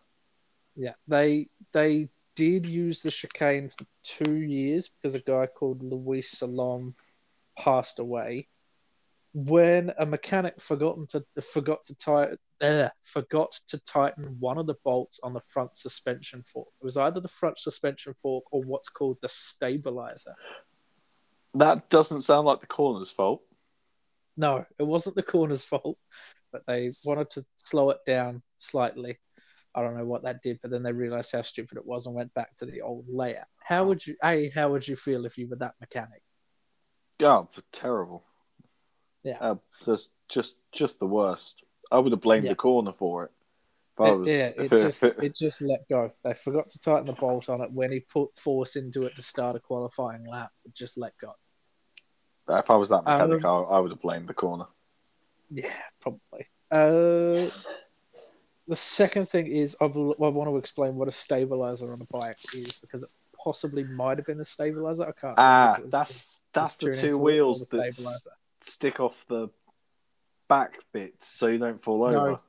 Yeah, they they did use the chicane for two years because a guy called Luis Salom passed away. When a mechanic forgotten to forgot to tie uh, forgot to tighten one of the bolts on the front suspension fork. It was either the front suspension fork or what's called the stabilizer. That doesn't sound like the corner's fault. No, it wasn't the corner's fault, but they wanted to slow it down slightly. I don't know what that did, but then they realized how stupid it was and went back to the old layout. How would you, a, how would you feel if you were that mechanic? Oh, terrible. Yeah. Uh, just just just the worst. I would have blamed Yeah. the corner for it. If I It- was, yeah, it if it- just it- it just let go. They forgot to tighten the bolt on it when he put force into it to start a qualifying lap. It just let go. if I was that mechanic, Um, I, I would have blamed the corner. Yeah, probably. Uh, the second thing is I, will- I want to explain what a stabilizer on a bike is because it possibly might have been a stabilizer. I can't. Ah, that's that's the two wheels that stick off the back bits so you don't fall No. over.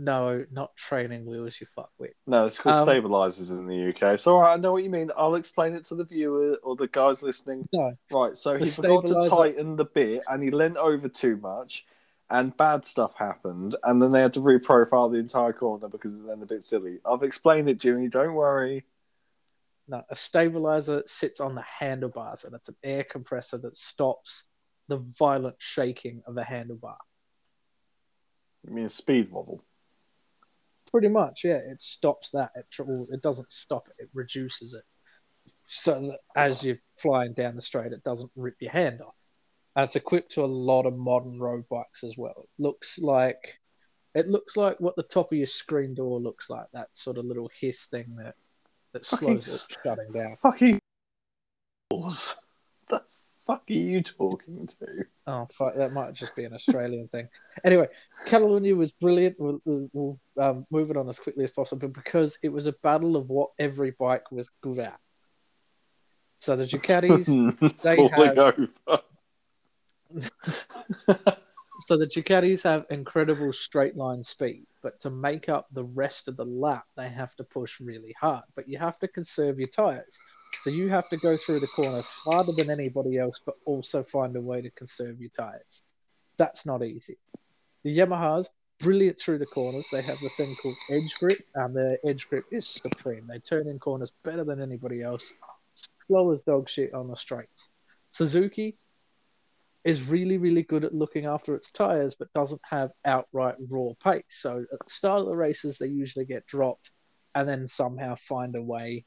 No, not training wheels. You fuck with. No, it's called Um, stabilizers in the UK. So all right, I know what you mean. I'll explain it to the viewer or the guys listening. No, Right, so he forgot to tighten the bit and he leant over too much and bad stuff happened and then they had to reprofile the entire corner because it's then a bit silly. I've explained it, Jimmy, don't worry. no. A stabilizer sits on the handlebars, and it's an air compressor that stops the violent shaking of the handlebar. I mean a speed wobble. Pretty much, yeah. It stops that. It, it doesn't stop it. It reduces it, so that as you're flying down the straight, it doesn't rip your hand off. And it's equipped to a lot of modern road bikes as well. It looks like it looks like what the top of your screen door looks like. That sort of little hiss thing that that Fucking slows it shutting down. Fucking balls. Fuck are you talking to? Oh, fuck, that might just be an Australian thing. Anyway, Catalonia was brilliant. We'll, we'll um, move it on as quickly as possible because it was a battle of what every bike was good at. So the Ducatis, [laughs] they have- over. [laughs] so the Ducatis have incredible straight line speed, but to make up the rest of the lap, they have to push really hard. But you have to conserve your tires. So you have to go through the corners harder than anybody else, but also find a way to conserve your tires. That's not easy. The Yamahas, brilliant through the corners. They have the thing called edge grip, and their edge grip is supreme. They turn in corners better than anybody else. Slow as dog shit on the straights. Suzuki is really, really good at looking after its tires, but doesn't have outright raw pace. So at the start of the races, they usually get dropped and then somehow find a way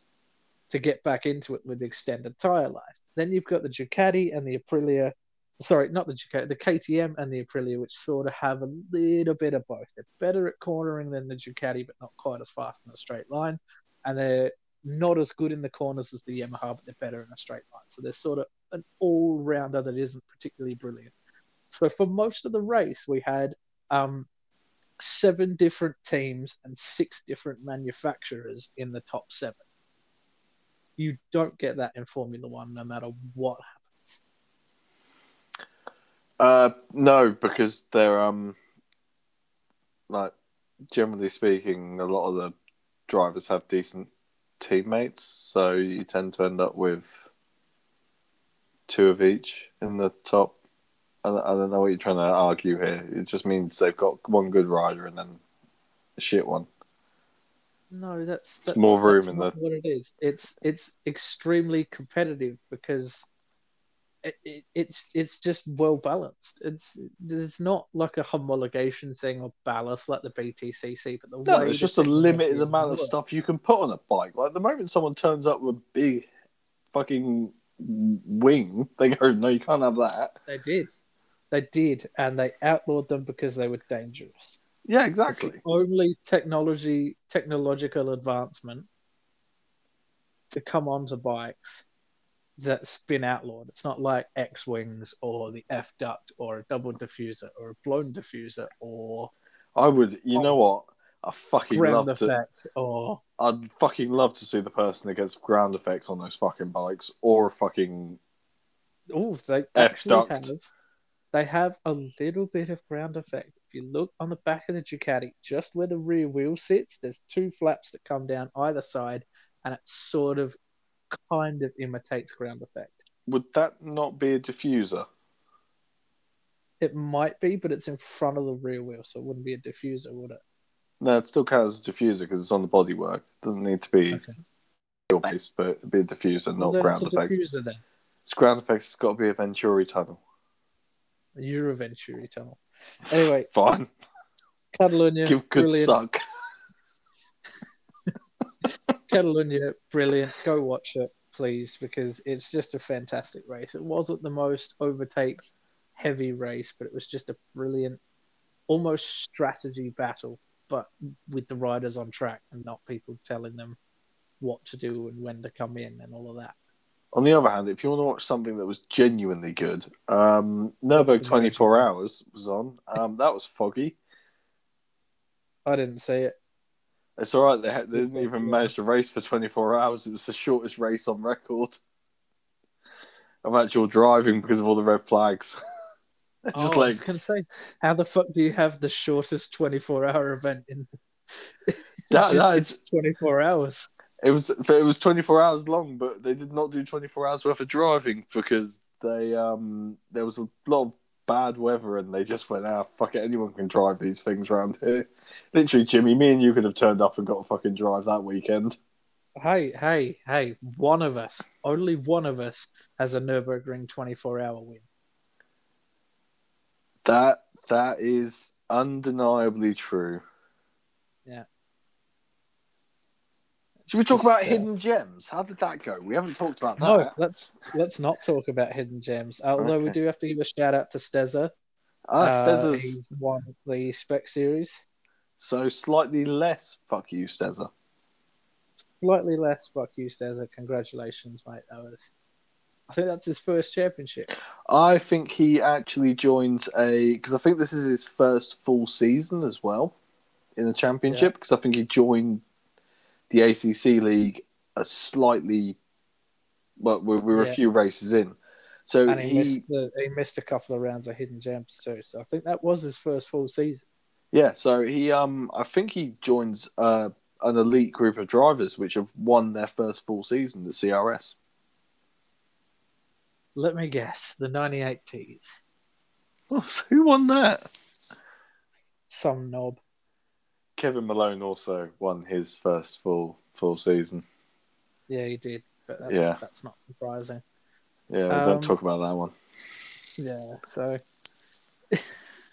to get back into it with the extended tire life. Then you've got the Ducati and the Aprilia. Sorry, not the Ducati, the KTM and the Aprilia, which sort of have a little bit of both. They're better at cornering than the Ducati, but not quite as fast in a straight line. And they're not as good in the corners as the Yamaha, but they're better in a straight line. So they're sort of an all rounder that isn't particularly brilliant. So for most of the race, we had um, seven different teams and six different manufacturers in the top seven. You don't get that in Formula One, no matter what happens. Uh, no, because they're um, like generally speaking, a lot of the drivers have decent teammates, so you tend to end up with two of each in the top. I, I don't know what you're trying to argue here. It just means they've got one good rider and then a shit one. No, that's, that's more room that's in not the- what it is. It's it's extremely competitive because it, it, it's it's just well balanced. It's there's not like a homologation thing or ballast like the BTCC, but the No, way there's just a limited amount of worked- stuff you can put on a bike. Like the moment someone turns up with a big fucking wing, they go, "No, you can't have that." They did, they did, and they outlawed them because they were dangerous. Yeah, exactly. only technology technological advancement to come onto bikes that's been outlawed. It's not like X wings or the F duct or a double diffuser or a blown diffuser or I would. You know what? I fucking ground love to. or I'd fucking love to see the person that gets ground effects on those fucking bikes, or a fucking oh they F actually have they have a little bit of ground effect. If you look on the back of the Ducati, just where the rear wheel sits, there's two flaps that come down either side, and it sort of kind of imitates ground effect. Would that not be a diffuser? It might be, but it's in front of the rear wheel, so it wouldn't be a diffuser, would it? No, it still counts as a diffuser because it's on the bodywork. It doesn't need to be Okay. wheel based, but it'd be a diffuser, Well, not ground effects. diffuser then. It's ground effects. It's got to be a Venturi tunnel. Euroventuri tunnel. Anyway, Fine. Catalonia, Give good brilliant. suck. [laughs] Catalonia, brilliant. Go watch it, please, because it's just a fantastic race. It wasn't the most overtake heavy race, but it was just a brilliant, almost strategy battle, but with the riders on track and not people telling them what to do and when to come in and all of that. On the other hand, if you want to watch something that was genuinely good, um, the 24 Hours was on. Um, that was foggy. I didn't see it. It's all right. They, had, they didn't even manage to race for 24 hours. It was the shortest race on record of actual driving because of all the red flags. [laughs] it's Oh, just I like, was gonna say, how the fuck do you have the shortest twenty-four hour event in? That- [laughs] Just- that it's twenty-four hours. It was it was 24 hours long, but they did not do 24 hours worth of driving because they um there was a lot of bad weather and they just went, ah, fuck it, anyone can drive these things around here. Literally, Jimmy, me and you could have turned up and got a fucking drive that weekend. Hey, hey, hey! One of us, only one of us, has a Nurburgring twenty-four hour win. That that is undeniably true. Yeah. Should we talk about uh, hidden gems? How did that go? We haven't talked about that. No, let's let's not talk about hidden gems. Although we do have to give a shout out to Stezza. Ah, Uh, Stezza's he's won the Spec Series. so slightly less. Fuck you, Stezza. Slightly less. Fuck you, Stezza. Congratulations, mate. That was I think that's his first championship. I think he actually joins a because I think this is his first full season as well in the championship because I think he joined the ACC league a slightly well we we were Yeah. a few races in, so And he, he missed a, he missed a couple of rounds of hidden gems too. So I think that was his first full season. yeah so he um I think he joins uh, an elite group of drivers which have won their first full season at CRS. Let me guess, the 98 Ts. [laughs] Who won that? Some knob. Kevin Malone also won his first full full season. Yeah, he did. But that's, Yeah. that's not surprising. Yeah, Um, don't talk about that one. Yeah, so [laughs]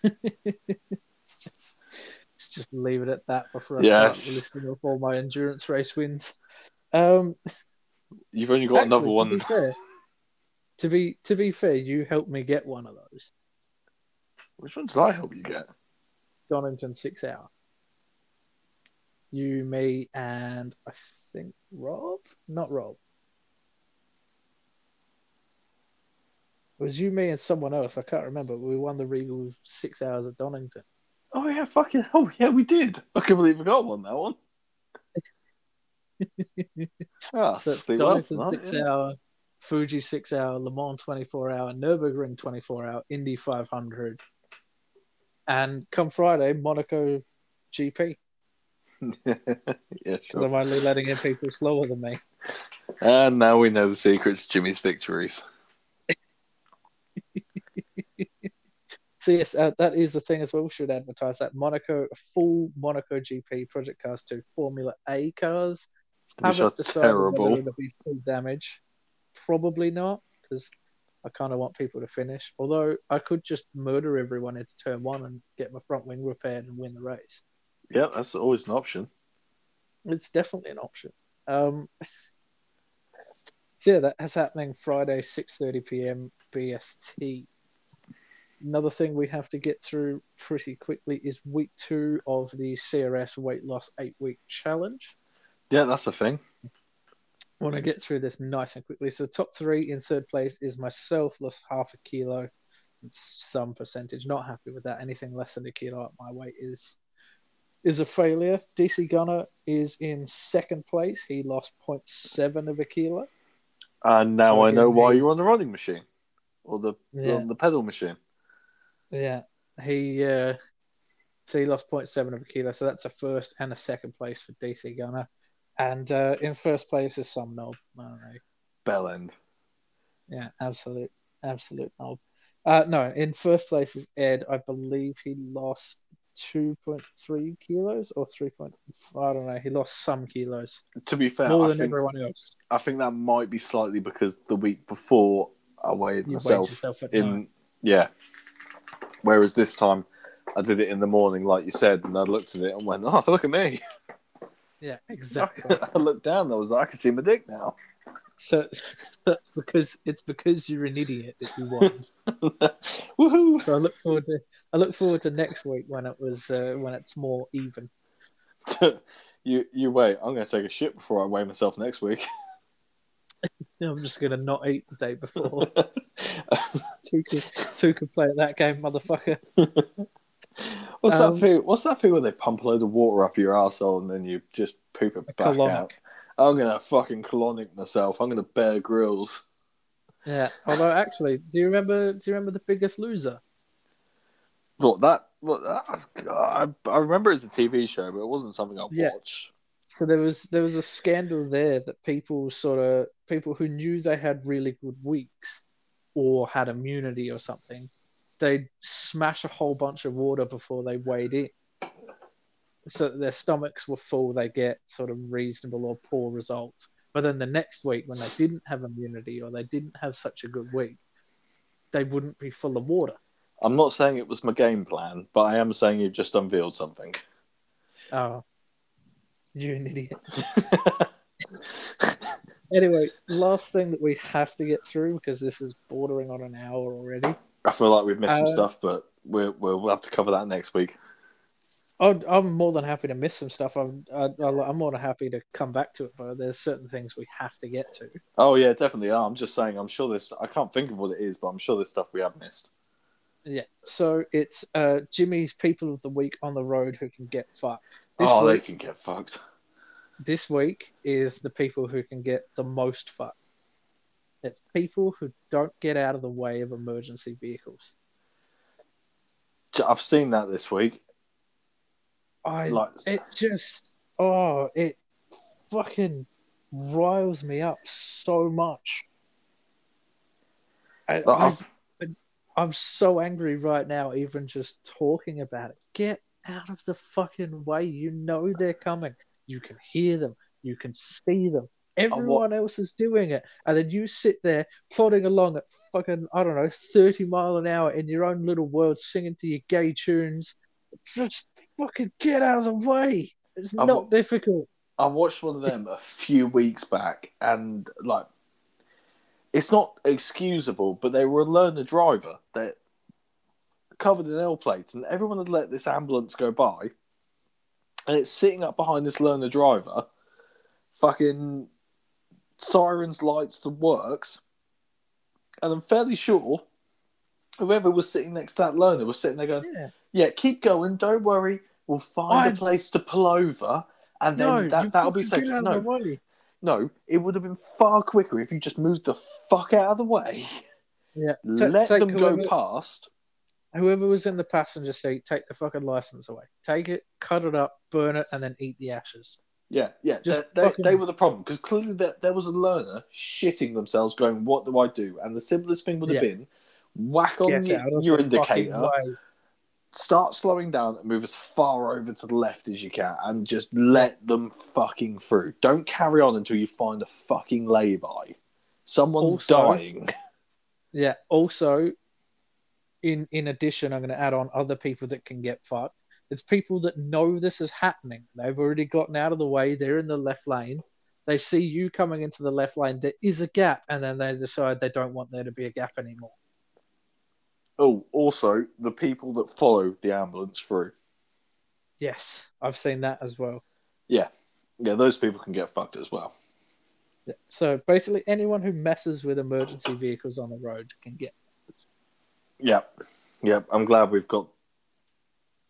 it's just let's just leave it at that before I Yes. start listing off all my endurance race wins. Um, You've only got another one. To be, [laughs] fair, to be to be fair, you helped me get one of those. Which one did I help you get? Donington six hour. You, me, and I think Rob, not Rob. It was you, me, and someone else. I can't remember. We won the Regal six hours at Donington. Oh yeah, fucking hell, yeah, we did. I can't believe we got one that one. [laughs] Ah, That's see, well, that's Donington six yeah. hour, Fuji six hour, Le Mans twenty four hour, Nurburgring twenty four hour, Indy five hundred, and come Friday Monaco GP [laughs] yeah, because sure. I'm only letting in people slower than me. And now we know the secrets to Jimmy's victories. [laughs] So yes, uh, that is the thing as well. We should advertise that Monaco full Monaco GP Project Cars Two Formula A cars. Which Haven't decided terrible. whether it'll be full damage. Probably not because I kind of want people to finish. Although I could just murder everyone into turn one and get my front wing repaired and win the race. Yeah, that's always an option. It's definitely an option. Um, so yeah, that's happening Friday, six thirty PM BST. Another thing we have to get through pretty quickly is week two of the CRS weight loss eight week challenge. Yeah, that's a thing. want to get through this nice and quickly. So, top three in third place is myself, lost half a kilo, some percentage. Not happy with that. Anything less than a kilo at my weight is is a failure. DC Gunner is in second place. He lost 0.7 of a kilo. And now So I know why he's- you're on the running machine or the Yeah. on the pedal machine. Yeah, he uh, so he lost 0.7 of a kilo. So that's a first and a second place for DC Gunner. And uh, in first place is some knob. I don't know. Bell end. Yeah, absolute, absolute knob. Uh, no, in first place is Ed. I believe he lost 2.3 kilos or 3. Point, I don't know. He lost some kilos, To be fair, more I than think, everyone else. I think that might be slightly because the week before I weighed You weighed myself at in night. yeah. Whereas this time I did it in the morning, like you said, and I looked at it and went, "Oh, look at me!" Yeah, [laughs] exactly. I looked down, and I was like, "I can see my dick now." so that's because it's because you're an idiot that you [laughs] won. Woohoo! So I look forward to I look forward to next week when it was uh, when it's more even. [laughs] you you wait. I'm going to take a shit before I weigh myself next week. [laughs] I'm just gonna not eat the day before. [laughs] two could play at that game, motherfucker. What's Um, that thing? What's that thing where they pump a load of water up your asshole and then you just poop it back colonic. out? I'm gonna fucking colonic myself. I'm gonna Bear Grylls. Yeah. Although actually, do you remember do you remember the biggest loser? Look, that, look, that I, I remember it's a TV show, but it wasn't something I Yeah. watched. So there was there was a scandal there that people sort of people who knew they had really good weeks or had immunity or something, they'd smash a whole bunch of water before they weighed in. So that their stomachs were full, they get sort of reasonable or poor results. But then the next week, when they didn't have immunity or they didn't have such a good week, they wouldn't be full of water. I'm not saying it was my game plan, but I am saying you've just unveiled something. Oh, you're an idiot. [laughs] [laughs] Anyway, last thing that we have to get through because this is bordering on an hour already. I feel like we've missed some Uh, stuff, but we'll, we'll have to cover that next week. I'd, I'm more than happy to miss some stuff. I'm I, I'm more than happy to come back to it, but there's certain things we have to get to. Oh yeah, definitely. Are. I'm just saying. I'm sure this. I can't think of what it is, but I'm sure there's stuff we have missed. Yeah. So it's uh, Jimmy's people of the week on the road who can get fucked. This oh, week, they can get fucked. this week is the people who can get the most fucked. It's people who don't get out of the way of emergency vehicles. I've seen that this week. I Like, it just oh it fucking riles me up so much. I, I've, I'm so angry right now, even just talking about it. Get out of the fucking way. You know they're coming. You can hear them. You can see them. Everyone else is doing it. And then you sit there plodding along at fucking, I don't know, 30 mile an hour in your own little world, singing to your gay tunes. Just fucking get out of the way. It's I've- not difficult. I watched one of them a few weeks back, and like, it's not excusable, but they were a learner driver that covered in L plates, and everyone had let this ambulance go by, and it's sitting up behind this learner driver, fucking sirens, lights, the works, and I'm fairly sure whoever was sitting next to that learner was sitting there going, Yeah. "Yeah, keep going, don't worry, we'll find a place to pull over." And then no, that, that'll be safe. No. No, it would have been far quicker if you just moved the fuck out of the way, Yeah. [laughs] Ta- let them go past. whoever was in the passenger seat, take the fucking license away. Take it, cut it up, burn it, and then eat the ashes. Yeah, yeah, Just they, they, fucking- they were the problem because clearly there, there was a learner shitting themselves, going, "What do I do?" And the simplest thing would have Yeah. been whack on Get your, your indicator. Start slowing down, and move as far over to the left as you can, and just let them fucking through. Don't carry on until you find a fucking lay-by. Someone's Also- dying. [laughs] Yeah. Also, in in addition, I'm going to add on other people that can get fucked. It's people that know this is happening. They've already gotten out of the way. They're in the left lane. They see you coming into the left lane. There is a gap, and then they decide they don't want there to be a gap anymore. Oh, also the people that follow the ambulance through. Yes, I've seen that as well. Yeah, yeah, those people can get fucked as well. Yeah. So basically, anyone who messes with emergency vehicles on the road can get. Yep, yep. I'm glad we've got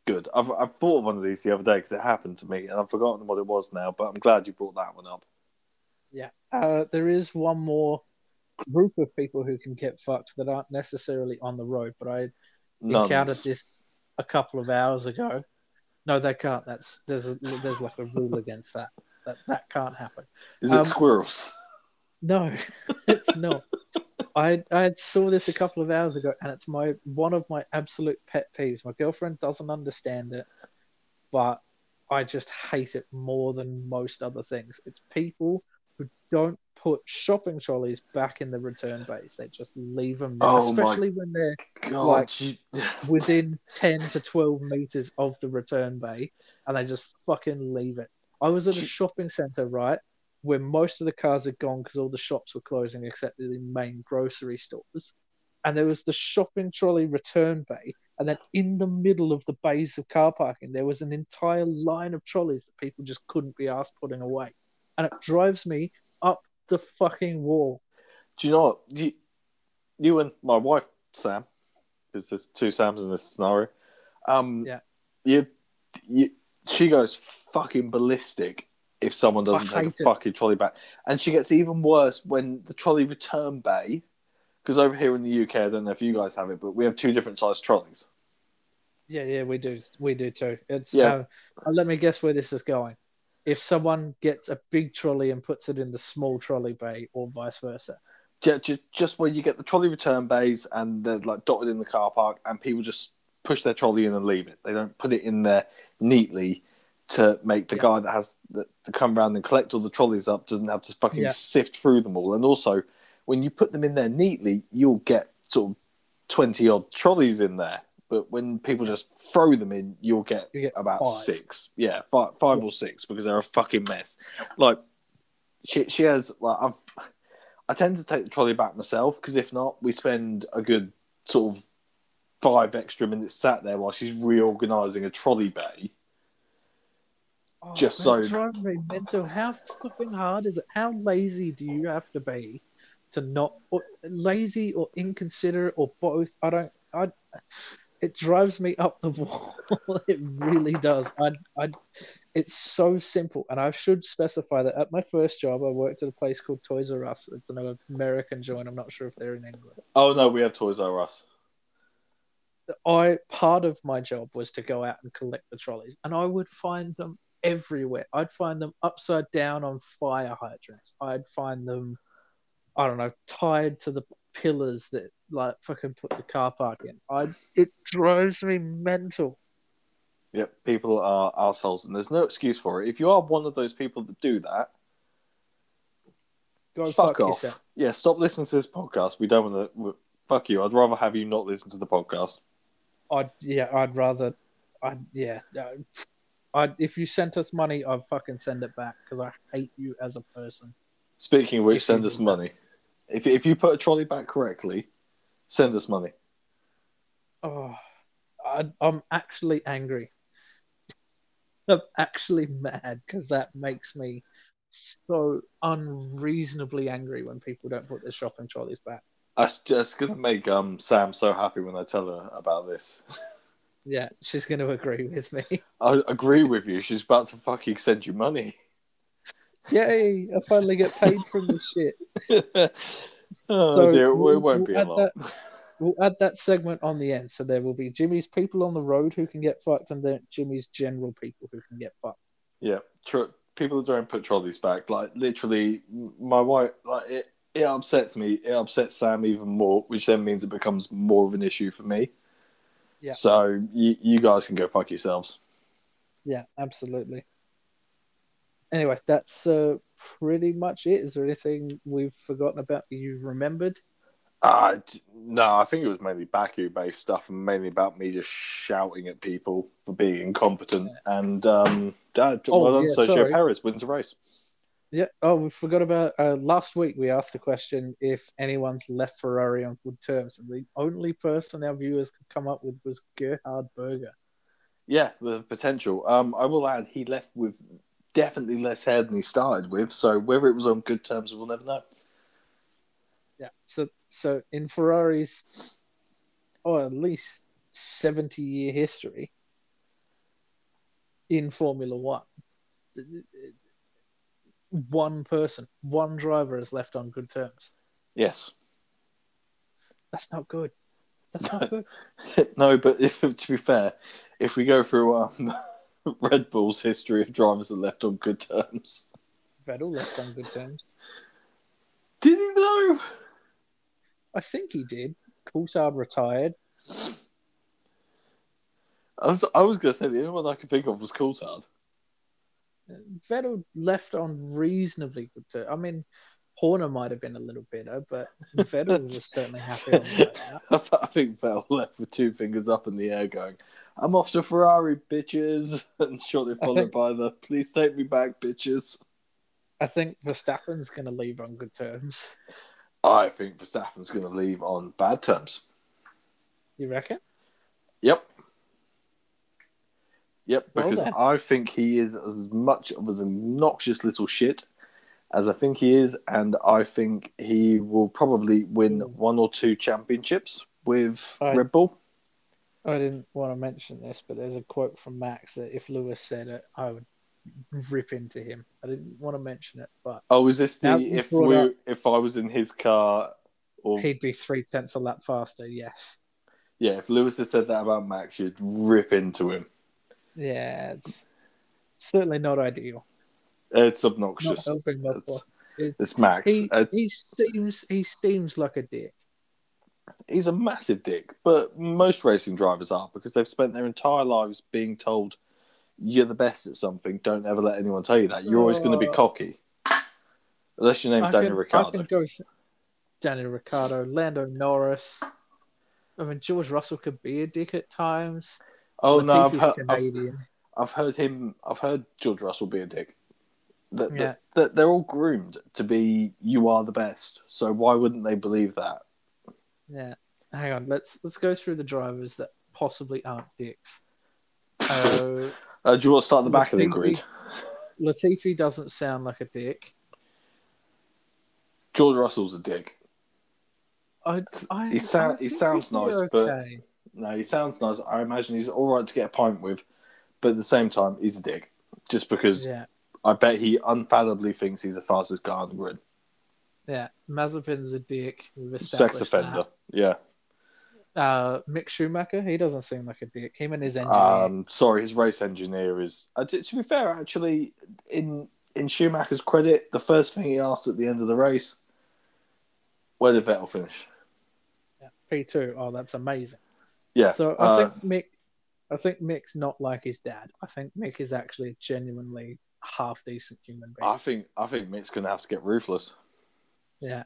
good. I've I've thought of one of these the other day because it happened to me, and I've forgotten what it was now. But I'm glad you brought that one up. Yeah. Uh, there is one more group of people who can get fucked that aren't necessarily on the road, but I encountered this a couple of hours ago. No, they can't. That's there's a, there's like a rule against that. That that can't happen. Is it um, squirrels? No, [laughs] it's not. I I saw this a couple of hours ago, and it's my one of my absolute pet peeves. My girlfriend doesn't understand it, but I just hate it more than most other things. It's people who don't put shopping trolleys back in the return bays. They just leave them, there, Oh especially when they're God, like- you... [laughs] within 10 to 12 meters of the return bay and they just fucking leave it. I was at a shopping center, right, where most of the cars had gone because all the shops were closing except the main grocery stores. And there was the shopping trolley return bay. And then in the middle of the bays of car parking, there was an entire line of trolleys that people just couldn't be asked putting away. And it drives me the fucking wall. Do you know what you, you and my wife Sam, because there's two Sams in this scenario. Um, Yeah. You, you, she goes fucking ballistic if someone doesn't I take a it. fucking trolley back, and she gets even worse when the trolley return bay. Because over here in the UK, I don't know if you guys have it, but we have two different sized trolleys. Yeah, yeah, we do. We do too. It's Yeah. um, uh, let me guess where this is going. If someone gets a big trolley and puts it in the small trolley bay, or vice versa. Just, just where you get the trolley return bays and they're like dotted in the car park, and people just push their trolley in and leave it. They don't put it in there neatly to make the Yeah. guy that has the, to come around and collect all the trolleys up doesn't have to fucking Yeah. sift through them all. And also, when you put them in there neatly, you'll get sort of twenty odd trolleys in there. But when people just throw them in, you'll get, You get about five. six. Yeah, five, five Yeah. or six because they're a fucking mess. Like she, she has like I've I tend to take the trolley back myself because if not, we spend a good sort of five extra minutes sat there while she's reorganising a trolley bay. Oh, Just so- drives me mental. How fucking hard is it? How lazy do you have to be to not or lazy or inconsiderate or both? I don't. I. It drives me up the wall. [laughs] it really does. I. I. It's so simple, and I should specify that at my first job, I worked at a place called Toys R Us. It's an American joint. I'm not sure if they're in England. Oh no, we have Toys R Us. I part of my job was to go out and collect the trolleys, and I would find them everywhere. I'd find them upside down on fire hydrants. I'd find them, I don't know, tied to the pillars that like fucking put the car park in. I it drives me mental. Yep, people are assholes, and there's no excuse for it. If you are one of those people that do that, Go fuck, fuck, off. yourself. Yeah, stop listening to this podcast. We don't want to. Fuck you. I'd rather have you not listen to the podcast. I'd yeah, I'd rather, I yeah, I if you sent us money, I'd fucking send it back because I hate you as a person. Speaking of which, If send us money. If if you put a trolley back correctly, send us money. Oh, I, I'm actually angry. I'm actually mad because that makes me so unreasonably angry when people don't put their shopping trolleys back. That's just gonna make um Sam so happy when I tell her about this. [laughs] Yeah, she's going to agree with me. I agree with you. She's about to fucking send you money. Yay! I finally get paid from this shit. [laughs] oh So dear, it we'll- won't be we'll a lot. We'll add that segment on the end, so there will be Jimmy's people on the road who can get fucked, and then Jimmy's general people who can get fucked. Yeah, true. people that don't put trolleys back. Like literally, my wife. Like it, it upsets me. It upsets Sam even more, which then means it becomes more of an issue for me. Yeah. So you, you guys can go fuck yourselves. Yeah, absolutely. Anyway, that's uh, pretty much it. Is there anything we've forgotten about that you've remembered? Uh, no, I think it was mainly Baku based stuff and mainly about me just shouting at people for being incompetent. And um, uh, Oh, well done, yeah, Sergio. Perez wins the race. Yeah. Oh, we forgot about uh, last week. We asked the question if anyone's left Ferrari on good terms, and the only person our viewers could come up with was Gerhard Berger. Yeah, the potential. Um, I will add he left with definitely less hair than he started with. So whether it was on good terms, we'll never know. Yeah. So, so in Ferrari's, oh, at least seventy-year history in Formula One, one person, one driver is left on good terms. Yes. That's not good. That's not good. [laughs] no, but if to be fair, if we go through um, [laughs] [laughs] Red Bull's history of drivers that left on good terms, Vettel left on good terms. did he though? I think he did. Coulthard retired. I was, I was going to say the only one I could think of was Coulthard. Vettel left on reasonably good terms. I mean, Horner might have been a little bitter, but Vettel [laughs] was certainly happy on the. I I think Vettel left with two fingers up in the air, going, "I'm off to Ferrari, bitches," [laughs] and shortly followed think- by the "Please take me back, bitches." I think Verstappen's going to leave on good terms. I think Verstappen's going to leave on bad terms. You reckon? Yep. Yep, because then. I think he is as much of an obnoxious little shit as I think he is, and I think he will probably win Mm. one or two championships with I- Red Bull. I didn't want to mention this, but there's a quote from Max that if Lewis said it, I would rip into him. I didn't want to mention it, but Oh, was this the if we up- if I was in his car or he'd be three tenths a lap faster. Yes. yeah, if Lewis had said that about Max, you'd rip into him. Yeah, it's certainly not ideal. It's obnoxious. It's, it's Max. He he seems he seems like a dick. He's a massive dick, but most racing drivers are because they've spent their entire lives being told you're the best at something. Don't ever let anyone tell you that. You're always going to be Uh, cocky, unless your name's I Daniel can, Ricciardo. I can go Daniel Ricciardo, Lando Norris. I mean, George Russell could be a dick at times. Oh no, I've heard, I've, I've heard him. I've heard George Russell be a dick. That Yeah. that they're all groomed to be you are the best. So why wouldn't they believe that? Yeah. Hang on. Let's let's go through the drivers that possibly aren't dicks. Uh, [laughs] Uh, do you want to start at the back of the grid? Latifi doesn't sound like a dick. George Russell's a dick. I, I, He I he sounds nice, but- No, he sounds nice. I imagine he's all right to get a pint with, but at the same time, he's a dick. Just because yeah, I bet he unfathomably thinks he's the fastest guy on the grid. Yeah. Mazepin's a dick. Sex offender. Yeah. Uh, Mick Schumacher, he doesn't seem like a dick. Him and his engineer. Um, sorry, his race engineer is. Uh, to, to be fair, actually, in in Schumacher's credit, the first thing he asked at the end of the race, where did Vettel finish? Yeah, P2. Oh, that's amazing. Yeah. So I uh, think Mick, I think Mick's not like his dad. I think Mick is actually a genuinely half decent human being. I think I think Mick's going to have to get ruthless. Yeah,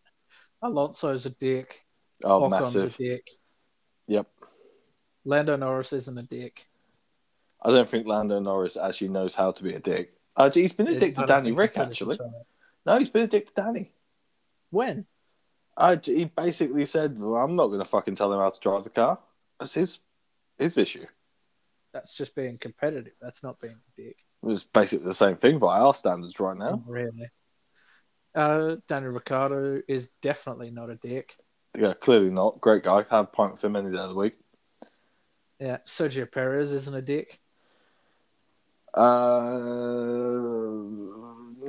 Alonso's a dick. Oh, Ocon's massive. a dick. Yep. Lando Norris isn't a dick. I don't think Lando Norris actually knows how to be a dick. Uh, he's been a dick to Danny Rick, actually. No, he's been a dick to Danny. When? Uh, he basically said, well, I'm not going to fucking tell him how to drive the car. That's his his issue. That's just being competitive. That's not being a dick. It's basically the same thing by our standards right now. Not really. Uh, Daniel Ricciardo is definitely not a dick. Yeah, clearly not. Great guy. Have a pint with him any day of the week. Yeah, Sergio Perez isn't a dick. Uh,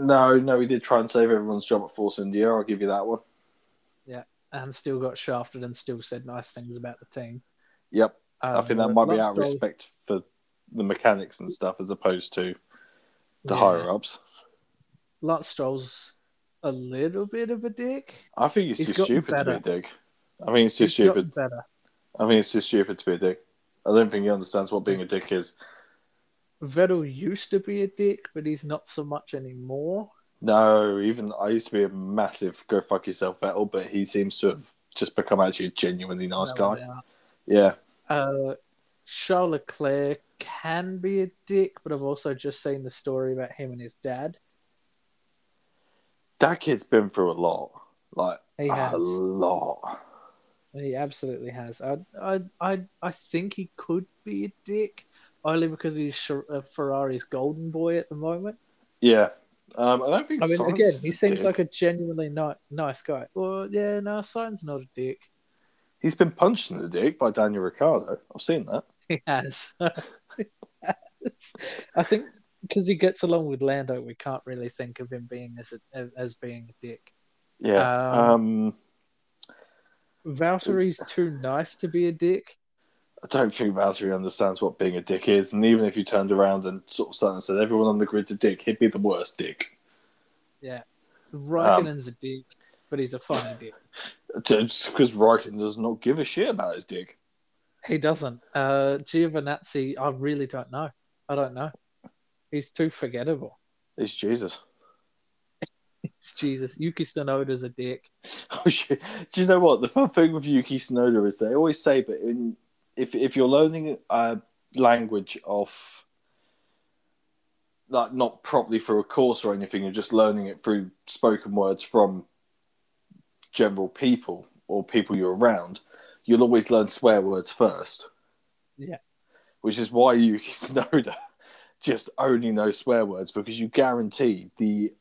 no, no, he did try and save everyone's job at Force India. I'll give you that one. Yeah, and still got shafted and still said nice things about the team. Yep, I think that Um, might be out of respect for the mechanics and stuff as opposed to the Yeah. higher ups. Lance Stroll's a little bit of a dick. I think he's, He's too stupid to be a dick. I think he's too gotten stupid. better. I think he's too stupid to be a dick. I don't think he understands what being a dick is. Vettel used to be a dick, but he's not so much anymore. No, even I used to be a massive go fuck yourself Vettel, but he seems to have just become actually a genuinely nice No guy. Yeah. Uh, Charles Leclerc can be a dick, but I've also just seen the story about him and his dad. That kid's been through a lot. Like He has. a lot. He absolutely has. I, I, I, I think he could be a dick, only because he's uh, Ferrari's golden boy at the moment. Yeah. Um, I don't think I mean, again, he seems dick. like a genuinely ni- nice guy. Well, yeah, no, Sainz not a dick. He's been punched in the dick by Daniel Ricciardo. I've seen that. [laughs] He has. [laughs] He has. I think because he gets along with Lando, we can't really think of him being as a, as being a dick. Yeah. Um, Um, Valtteri's too nice to be a dick. I don't think Valtteri understands what being a dick is, and even if you turned around and sort of sat and said everyone on the grid's a dick, he'd be the worst dick. Yeah, Um, Raikkonen's a dick, but he's a funny [laughs] dick. Just because Raikkonen does not give a shit about his dick. He doesn't. Uh, Giovinazzi, I really don't know. I don't know. He's too forgettable. It's Jesus. It's Jesus. Yuki Tsunoda's a dick. [laughs] Oh shit! Do you know what the fun thing with Yuki Tsunoda is? They always say, but in, if if you're learning a language of like not properly through a course or anything, you're just learning it through spoken words from general people or people you're around. You'll always learn swear words first. Yeah. Which is why Yuki Tsunoda just only knows swear words because you guarantee the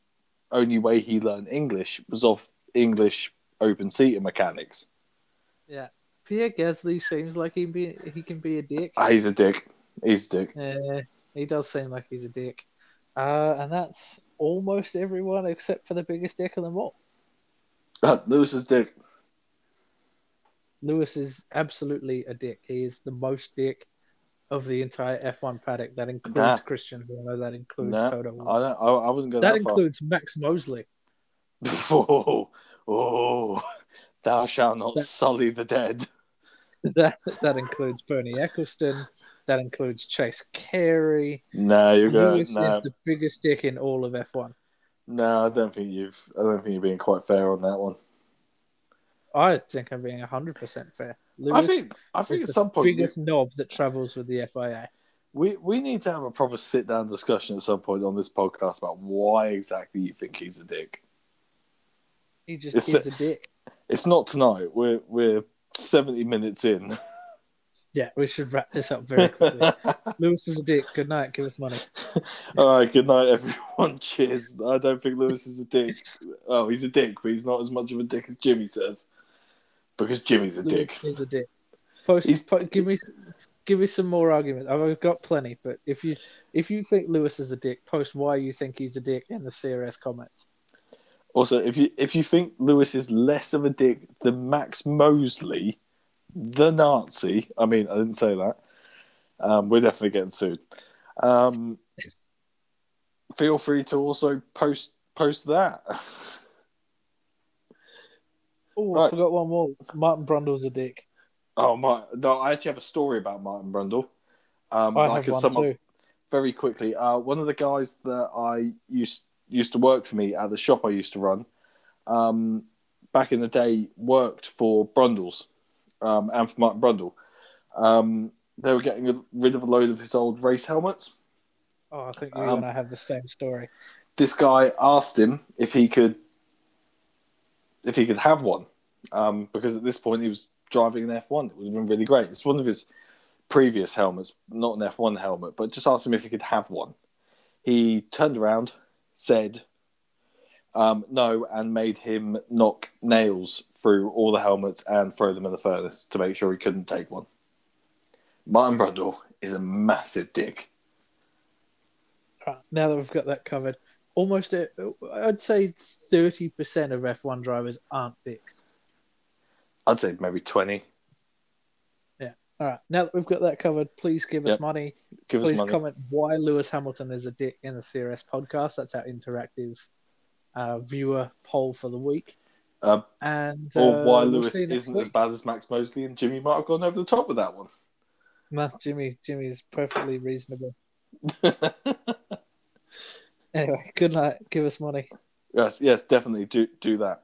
only way he learned English was off English open seater mechanics. Yeah. Pierre Gasly seems like he be he can be a dick. Ah, he's a dick. He's a dick. Yeah, he does seem like he's a dick. Uh, and that's almost everyone except for the biggest dick of them all. [laughs] Lewis is dick. Lewis is absolutely a dick. He is the most dick of the entire F1 paddock. That includes Nah. Christian Horner. That includes Nah, Toto I don't. I, I wouldn't go That that, far. includes Max Mosley. [laughs] Oh, oh, thou shalt not That- sully the dead. [laughs] That that includes Bernie Ecclestone. That includes Chase Carey. No, you're going. Lewis No, is the biggest dick in all of F1. no, I don't think you've. I don't think you're being quite fair on that one. I think I'm being 100% fair. Lewis I think. I think at some point biggest knob that travels with the FIA. we we need to have a proper sit down discussion at some point on this podcast about why exactly you think he's a dick. He just It's is a dick. It's not tonight. We're we're seventy minutes in. [laughs] Yeah, we should wrap this up very quickly. [laughs] Lewis is a dick. Good night. Give us money. [laughs] All right, good night, everyone. Cheers. I don't think Lewis is a dick. Oh, he's a dick, but he's not as much of a dick as Jimmy says. Because Jimmy's a Lewis dick. He's a dick. Post, po- give me, give me some more arguments. I've got plenty, but if you if you think Lewis is a dick, post why you think he's a dick in the CRS comments. Also, if you if you think Lewis is less of a dick than Max Mosley, the Nazi, I mean, I didn't say that. Um, we're definitely getting sued. Um, feel free to also post post that. [laughs] Oh, I forgot one more. Martin Brundle's a dick. Oh my! No, I actually have a story about Martin Brundle. Um, I that have one sum up too. very quickly. Uh, one of the guys that I used used to work for me at the shop I used to run, um, back in the day, worked for Brundles, um, and for Martin Brundle. Um, they were getting rid of a load of his old race helmets. Oh, I think you Um, and I have the same story. This guy asked him if he could if he could have one, um, because at this point he was driving an F one. It would have been really great. It's one of his previous helmets, not an F one helmet, but just asked him if he could have one. He turned around, said um, no, and made him knock nails through all the helmets and throw them in the furnace to make sure he couldn't take one. Martin Brundle is a massive dick. Now that we've got that covered, almost uh, I'd say thirty percent of F one drivers aren't dicks. I'd say maybe twenty. Yeah. All right, now that we've got that covered, please give us Yep. money. Give us Please money. comment why Lewis Hamilton is a dick in the CRS podcast. That's our interactive uh, viewer poll for the week. Uh, And or uh, why we'll Lewis next isn't as bad as Max Mosley and Jimmy might have gone over the top with that one. No, Jimmy, Jimmy's perfectly reasonable. [laughs] Anyway, good night. Give us money. yes, yes, definitely do do that.